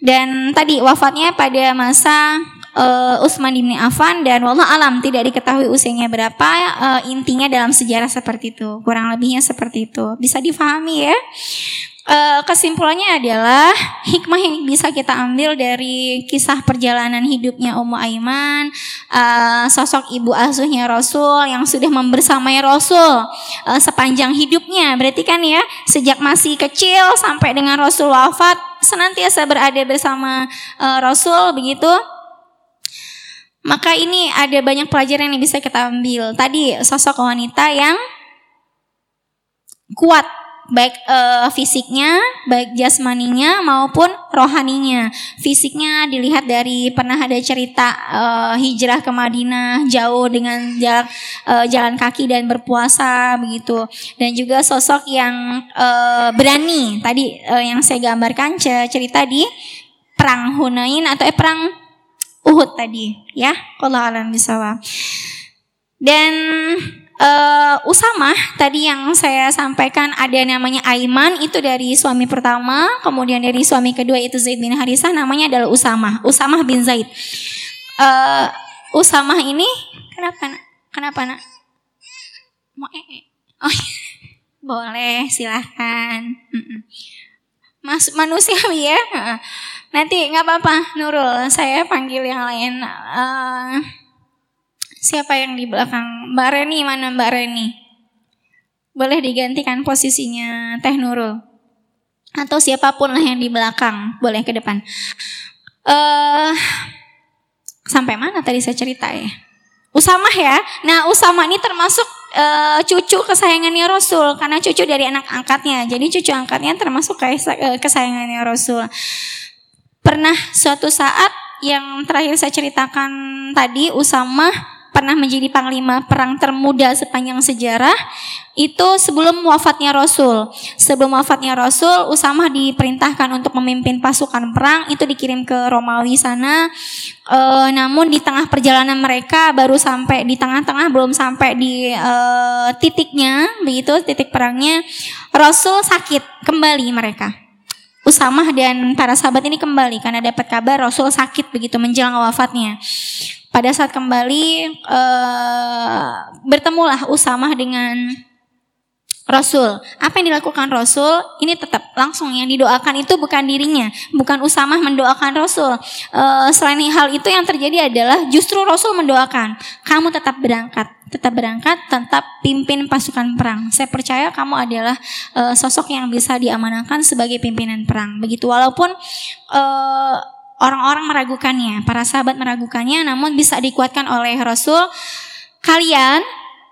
Dan tadi wafatnya pada masa uh, Utsman bin Affan dan wallah alam tidak diketahui usianya berapa uh, intinya dalam sejarah seperti itu kurang lebihnya seperti itu bisa difahami ya uh, kesimpulannya adalah hikmah yang bisa kita ambil dari kisah perjalanan hidupnya Ummu Aiman, uh, sosok ibu asuhnya Rasul yang sudah membersamai Rasul uh, sepanjang hidupnya. Berarti kan ya, sejak masih kecil sampai dengan Rasul wafat senantiasa berada bersama uh, Rasul begitu. Maka ini ada banyak pelajaran yang bisa kita ambil. Tadi sosok wanita yang kuat baik uh, fisiknya, baik jasmaninya maupun rohaninya. Fisiknya dilihat dari pernah ada cerita uh, hijrah ke Madinah jauh dengan jalan, uh, jalan kaki dan berpuasa begitu. Dan juga sosok yang uh, berani. Tadi uh, yang saya gambarkan cerita di perang Hunain atau eh, perang Uhud tadi ya kalau alam bisawab. Dan uh, Usama tadi yang saya sampaikan ada namanya Aiman itu dari suami pertama. Kemudian dari suami kedua itu Zaid bin Harisah namanya adalah Usama Usama bin Zaid. Uh, Usama ini kenapa nak? Kenapa nak? Mau eh, oh boleh silahkan Mas manusiawi ya Nanti nggak apa-apa, Nurul. Saya panggil yang lain. Uh, siapa yang di belakang? Mbak Reni mana Mbak Reni? Boleh digantikan posisinya Teh Nurul. Atau siapa pun lah yang di belakang, boleh ke depan. Uh, sampai mana tadi saya cerita ya? Usama ya. Nah, Usama ini termasuk uh, cucu kesayangannya Rasul karena cucu dari anak angkatnya. Jadi cucu angkatnya termasuk kesayangannya Rasul. Pernah suatu saat yang terakhir saya ceritakan tadi Usama pernah menjadi panglima perang termuda sepanjang sejarah itu sebelum wafatnya Rasul. Sebelum wafatnya Rasul, Usamah diperintahkan untuk memimpin pasukan perang itu dikirim ke Romawi sana. E, namun di tengah perjalanan mereka baru sampai di tengah-tengah belum sampai di e, titiknya, begitu titik perangnya Rasul sakit kembali mereka. Usamah dan para sahabat ini kembali karena dapat kabar Rasul sakit begitu menjelang wafatnya. Pada saat kembali uh, bertemulah Usamah dengan Rasul. Apa yang dilakukan Rasul? Ini tetap langsung yang didoakan itu bukan dirinya, bukan Usamah mendoakan Rasul. Uh, selain hal itu yang terjadi adalah justru Rasul mendoakan, kamu tetap berangkat, tetap berangkat, tetap pimpin pasukan perang. Saya percaya kamu adalah uh, sosok yang bisa diamanahkan sebagai pimpinan perang. Begitu walaupun uh, orang-orang meragukannya, para sahabat meragukannya, namun bisa dikuatkan oleh Rasul. Kalian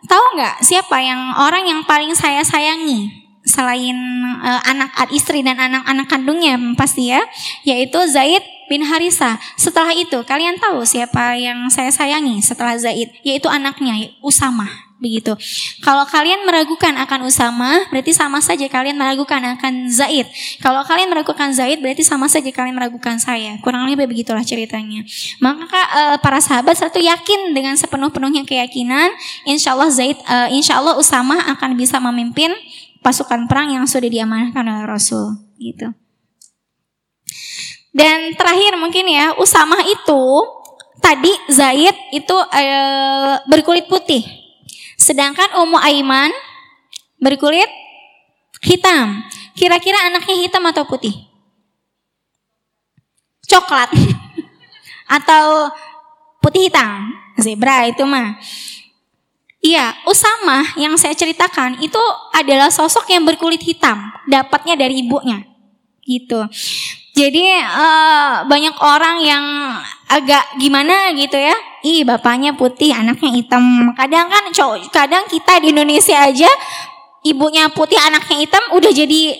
Tahu nggak siapa yang orang yang paling saya sayangi? Selain uh, anak istri dan anak-anak kandungnya pasti ya, yaitu Zaid bin Harisa. Setelah itu kalian tahu siapa yang saya sayangi setelah Zaid, yaitu anaknya Usama begitu. Kalau kalian meragukan akan Usama, berarti sama saja kalian meragukan akan Zaid. Kalau kalian meragukan Zaid, berarti sama saja kalian meragukan saya. Kurang lebih begitulah ceritanya. Maka uh, para sahabat satu yakin dengan sepenuh-penuhnya keyakinan, insya Allah Zaid, uh, insya Allah Usama akan bisa memimpin pasukan perang yang sudah diamanahkan oleh Rasul. Gitu. Dan terakhir mungkin ya, Usama itu tadi Zaid itu uh, berkulit putih Sedangkan Ummu Aiman berkulit hitam. Kira-kira anaknya hitam atau putih? Coklat. atau putih hitam. Zebra itu mah. Iya, Usama yang saya ceritakan itu adalah sosok yang berkulit hitam, dapatnya dari ibunya. Gitu. Jadi uh, banyak orang yang agak gimana gitu ya. Ih, bapaknya putih, anaknya hitam. Kadang kan cowok, kadang kita di Indonesia aja ibunya putih, anaknya hitam udah jadi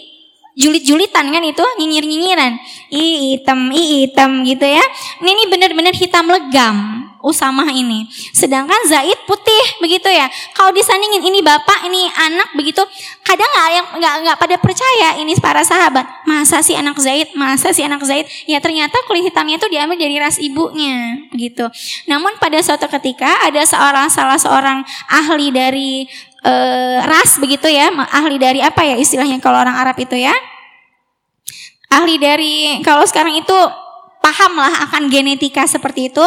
julit-julitan kan itu nyinyir-nyinyiran. Ih, hitam, ih, hitam gitu ya. Ini ini benar-benar hitam legam. Usamah ini. Sedangkan Zaid putih begitu ya. Kalau disandingin ini bapak, ini anak begitu, kadang nggak yang nggak nggak pada percaya ini para sahabat. Masa sih anak Zaid? Masa sih anak Zaid? Ya ternyata kulit hitamnya itu diambil dari ras ibunya begitu. Namun pada suatu ketika ada seorang salah seorang ahli dari uh, ras begitu ya, ahli dari apa ya istilahnya kalau orang Arab itu ya. Ahli dari kalau sekarang itu pahamlah akan genetika seperti itu.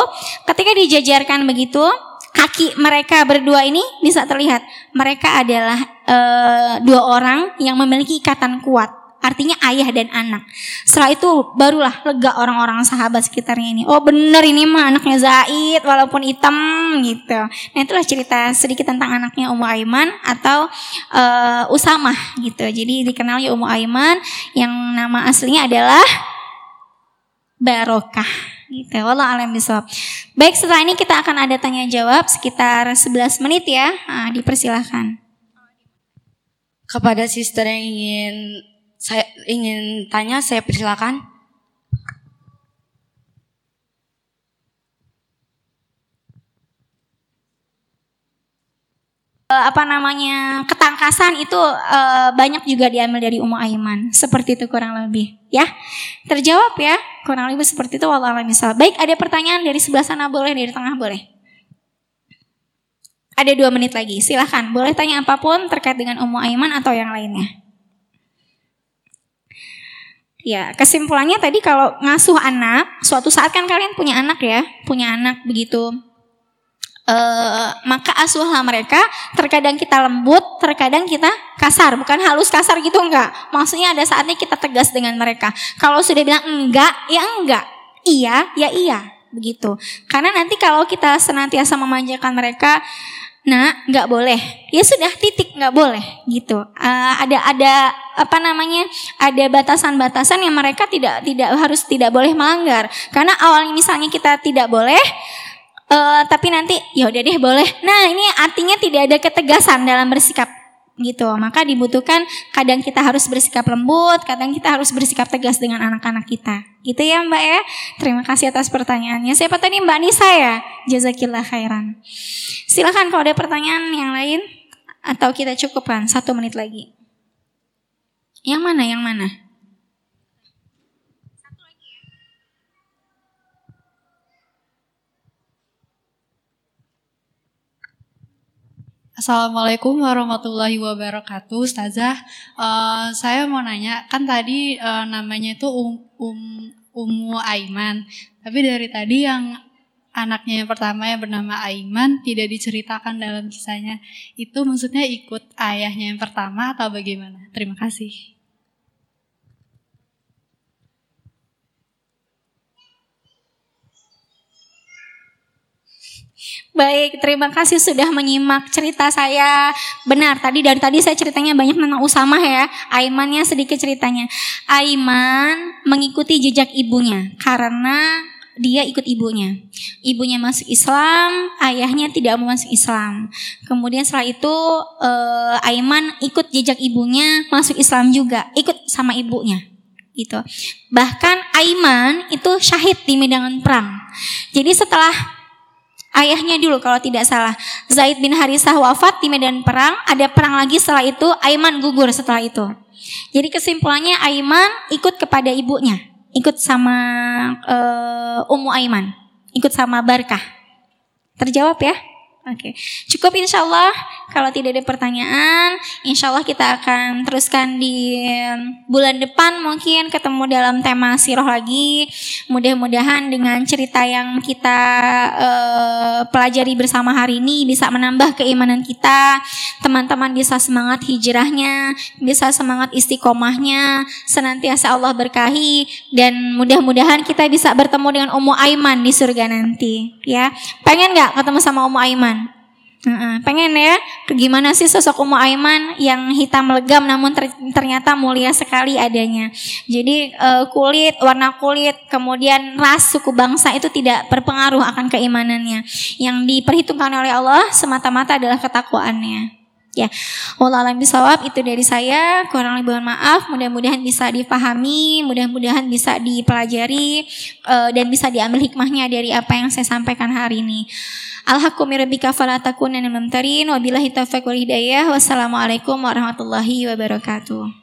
Ketika dijajarkan begitu, kaki mereka berdua ini bisa terlihat mereka adalah e, dua orang yang memiliki ikatan kuat. Artinya ayah dan anak. Setelah itu barulah lega orang-orang sahabat sekitarnya ini. Oh bener ini mah anaknya Zaid walaupun hitam gitu. Nah itulah cerita sedikit tentang anaknya Ummu Aiman atau uh, Usamah gitu. Jadi dikenalnya Ummu Aiman yang nama aslinya adalah barokah gitu. Wallah alam bisawab. Baik, setelah ini kita akan ada tanya jawab sekitar 11 menit ya. Nah, dipersilahkan. Kepada sister yang ingin saya ingin tanya, saya persilakan. Apa namanya ketangkasan itu uh, banyak juga diambil dari Ummu Aiman. Seperti itu kurang lebih. Ya terjawab ya. Kurang lebih seperti itu walau misal baik ada pertanyaan dari sebelah sana? Boleh dari tengah boleh. Ada dua menit lagi. Silahkan boleh tanya apa pun terkait dengan Ummu Aiman atau yang lainnya. Ya kesimpulannya tadi kalau ngasuh anak suatu saat kan kalian punya anak ya. Punya anak begitu Uh, maka asuhlah mereka terkadang kita lembut terkadang kita kasar bukan halus kasar gitu enggak. Maksudnya ada saatnya kita tegas dengan mereka. Kalau sudah bilang enggak ya enggak. Iya ya iya begitu. Karena nanti kalau kita senantiasa memanjakan mereka nah nggak boleh. Ya sudah titik nggak boleh gitu. Uh, ada ada apa namanya ada batasan-batasan yang mereka tidak tidak harus tidak boleh melanggar. Karena awalnya misalnya kita tidak boleh Uh, tapi nanti ya udah deh boleh. Nah ini artinya tidak ada ketegasan dalam bersikap gitu. Maka dibutuhkan kadang kita harus bersikap lembut, kadang kita harus bersikap tegas dengan anak-anak kita. Gitu ya Mbak ya. Terima kasih atas pertanyaannya. Siapa tadi Mbak Nisa ya? Jazakillah khairan. Silahkan kalau ada pertanyaan yang lain atau kita cukupkan satu menit lagi. Yang mana? Yang mana? Assalamualaikum warahmatullahi wabarakatuh, Ustazah. Uh, saya mau nanya, kan tadi uh, namanya itu um, um, Umu Aiman, tapi dari tadi yang anaknya yang pertama yang bernama Aiman tidak diceritakan dalam kisahnya. Itu maksudnya ikut ayahnya yang pertama atau bagaimana? Terima kasih. Baik, terima kasih sudah menyimak cerita saya. Benar, tadi dari tadi saya ceritanya banyak tentang Usama ya. Aimannya sedikit ceritanya. Aiman mengikuti jejak ibunya karena dia ikut ibunya. Ibunya masuk Islam, ayahnya tidak mau masuk Islam. Kemudian setelah itu uh, Aiman ikut jejak ibunya masuk Islam juga, ikut sama ibunya gitu. Bahkan Aiman itu syahid di medan perang. Jadi setelah ayahnya dulu kalau tidak salah. Zaid bin Harisah wafat di medan perang, ada perang lagi setelah itu, Aiman gugur setelah itu. Jadi kesimpulannya Aiman ikut kepada ibunya, ikut sama uh, Ummu Aiman, ikut sama Barkah. Terjawab ya? Oke, okay. cukup insya Allah. Kalau tidak ada pertanyaan, insya Allah kita akan teruskan di bulan depan mungkin ketemu dalam tema siroh lagi. Mudah-mudahan dengan cerita yang kita uh, pelajari bersama hari ini bisa menambah keimanan kita. Teman-teman bisa semangat hijrahnya, bisa semangat istiqomahnya, senantiasa Allah berkahi dan mudah-mudahan kita bisa bertemu dengan Ummu Aiman di surga nanti. Ya, pengen nggak ketemu sama Ummu Aiman? Uh, pengen ya, gimana sih sosok Ummu Aiman yang hitam legam namun ter ternyata mulia sekali adanya. Jadi uh, kulit, warna kulit, kemudian ras, suku bangsa itu tidak berpengaruh akan keimanannya. Yang diperhitungkan oleh Allah semata-mata adalah ketakwaannya. Ya, wallahualam bisawab itu dari saya. Kurang lebih mohon maaf. Mudah-mudahan bisa dipahami, mudah-mudahan bisa dipelajari uh, dan bisa diambil hikmahnya dari apa yang saya sampaikan hari ini. Alhaqqu rabbika fala wabillahi taufiq. Wassalamualaikum warahmatullahi wabarakatuh.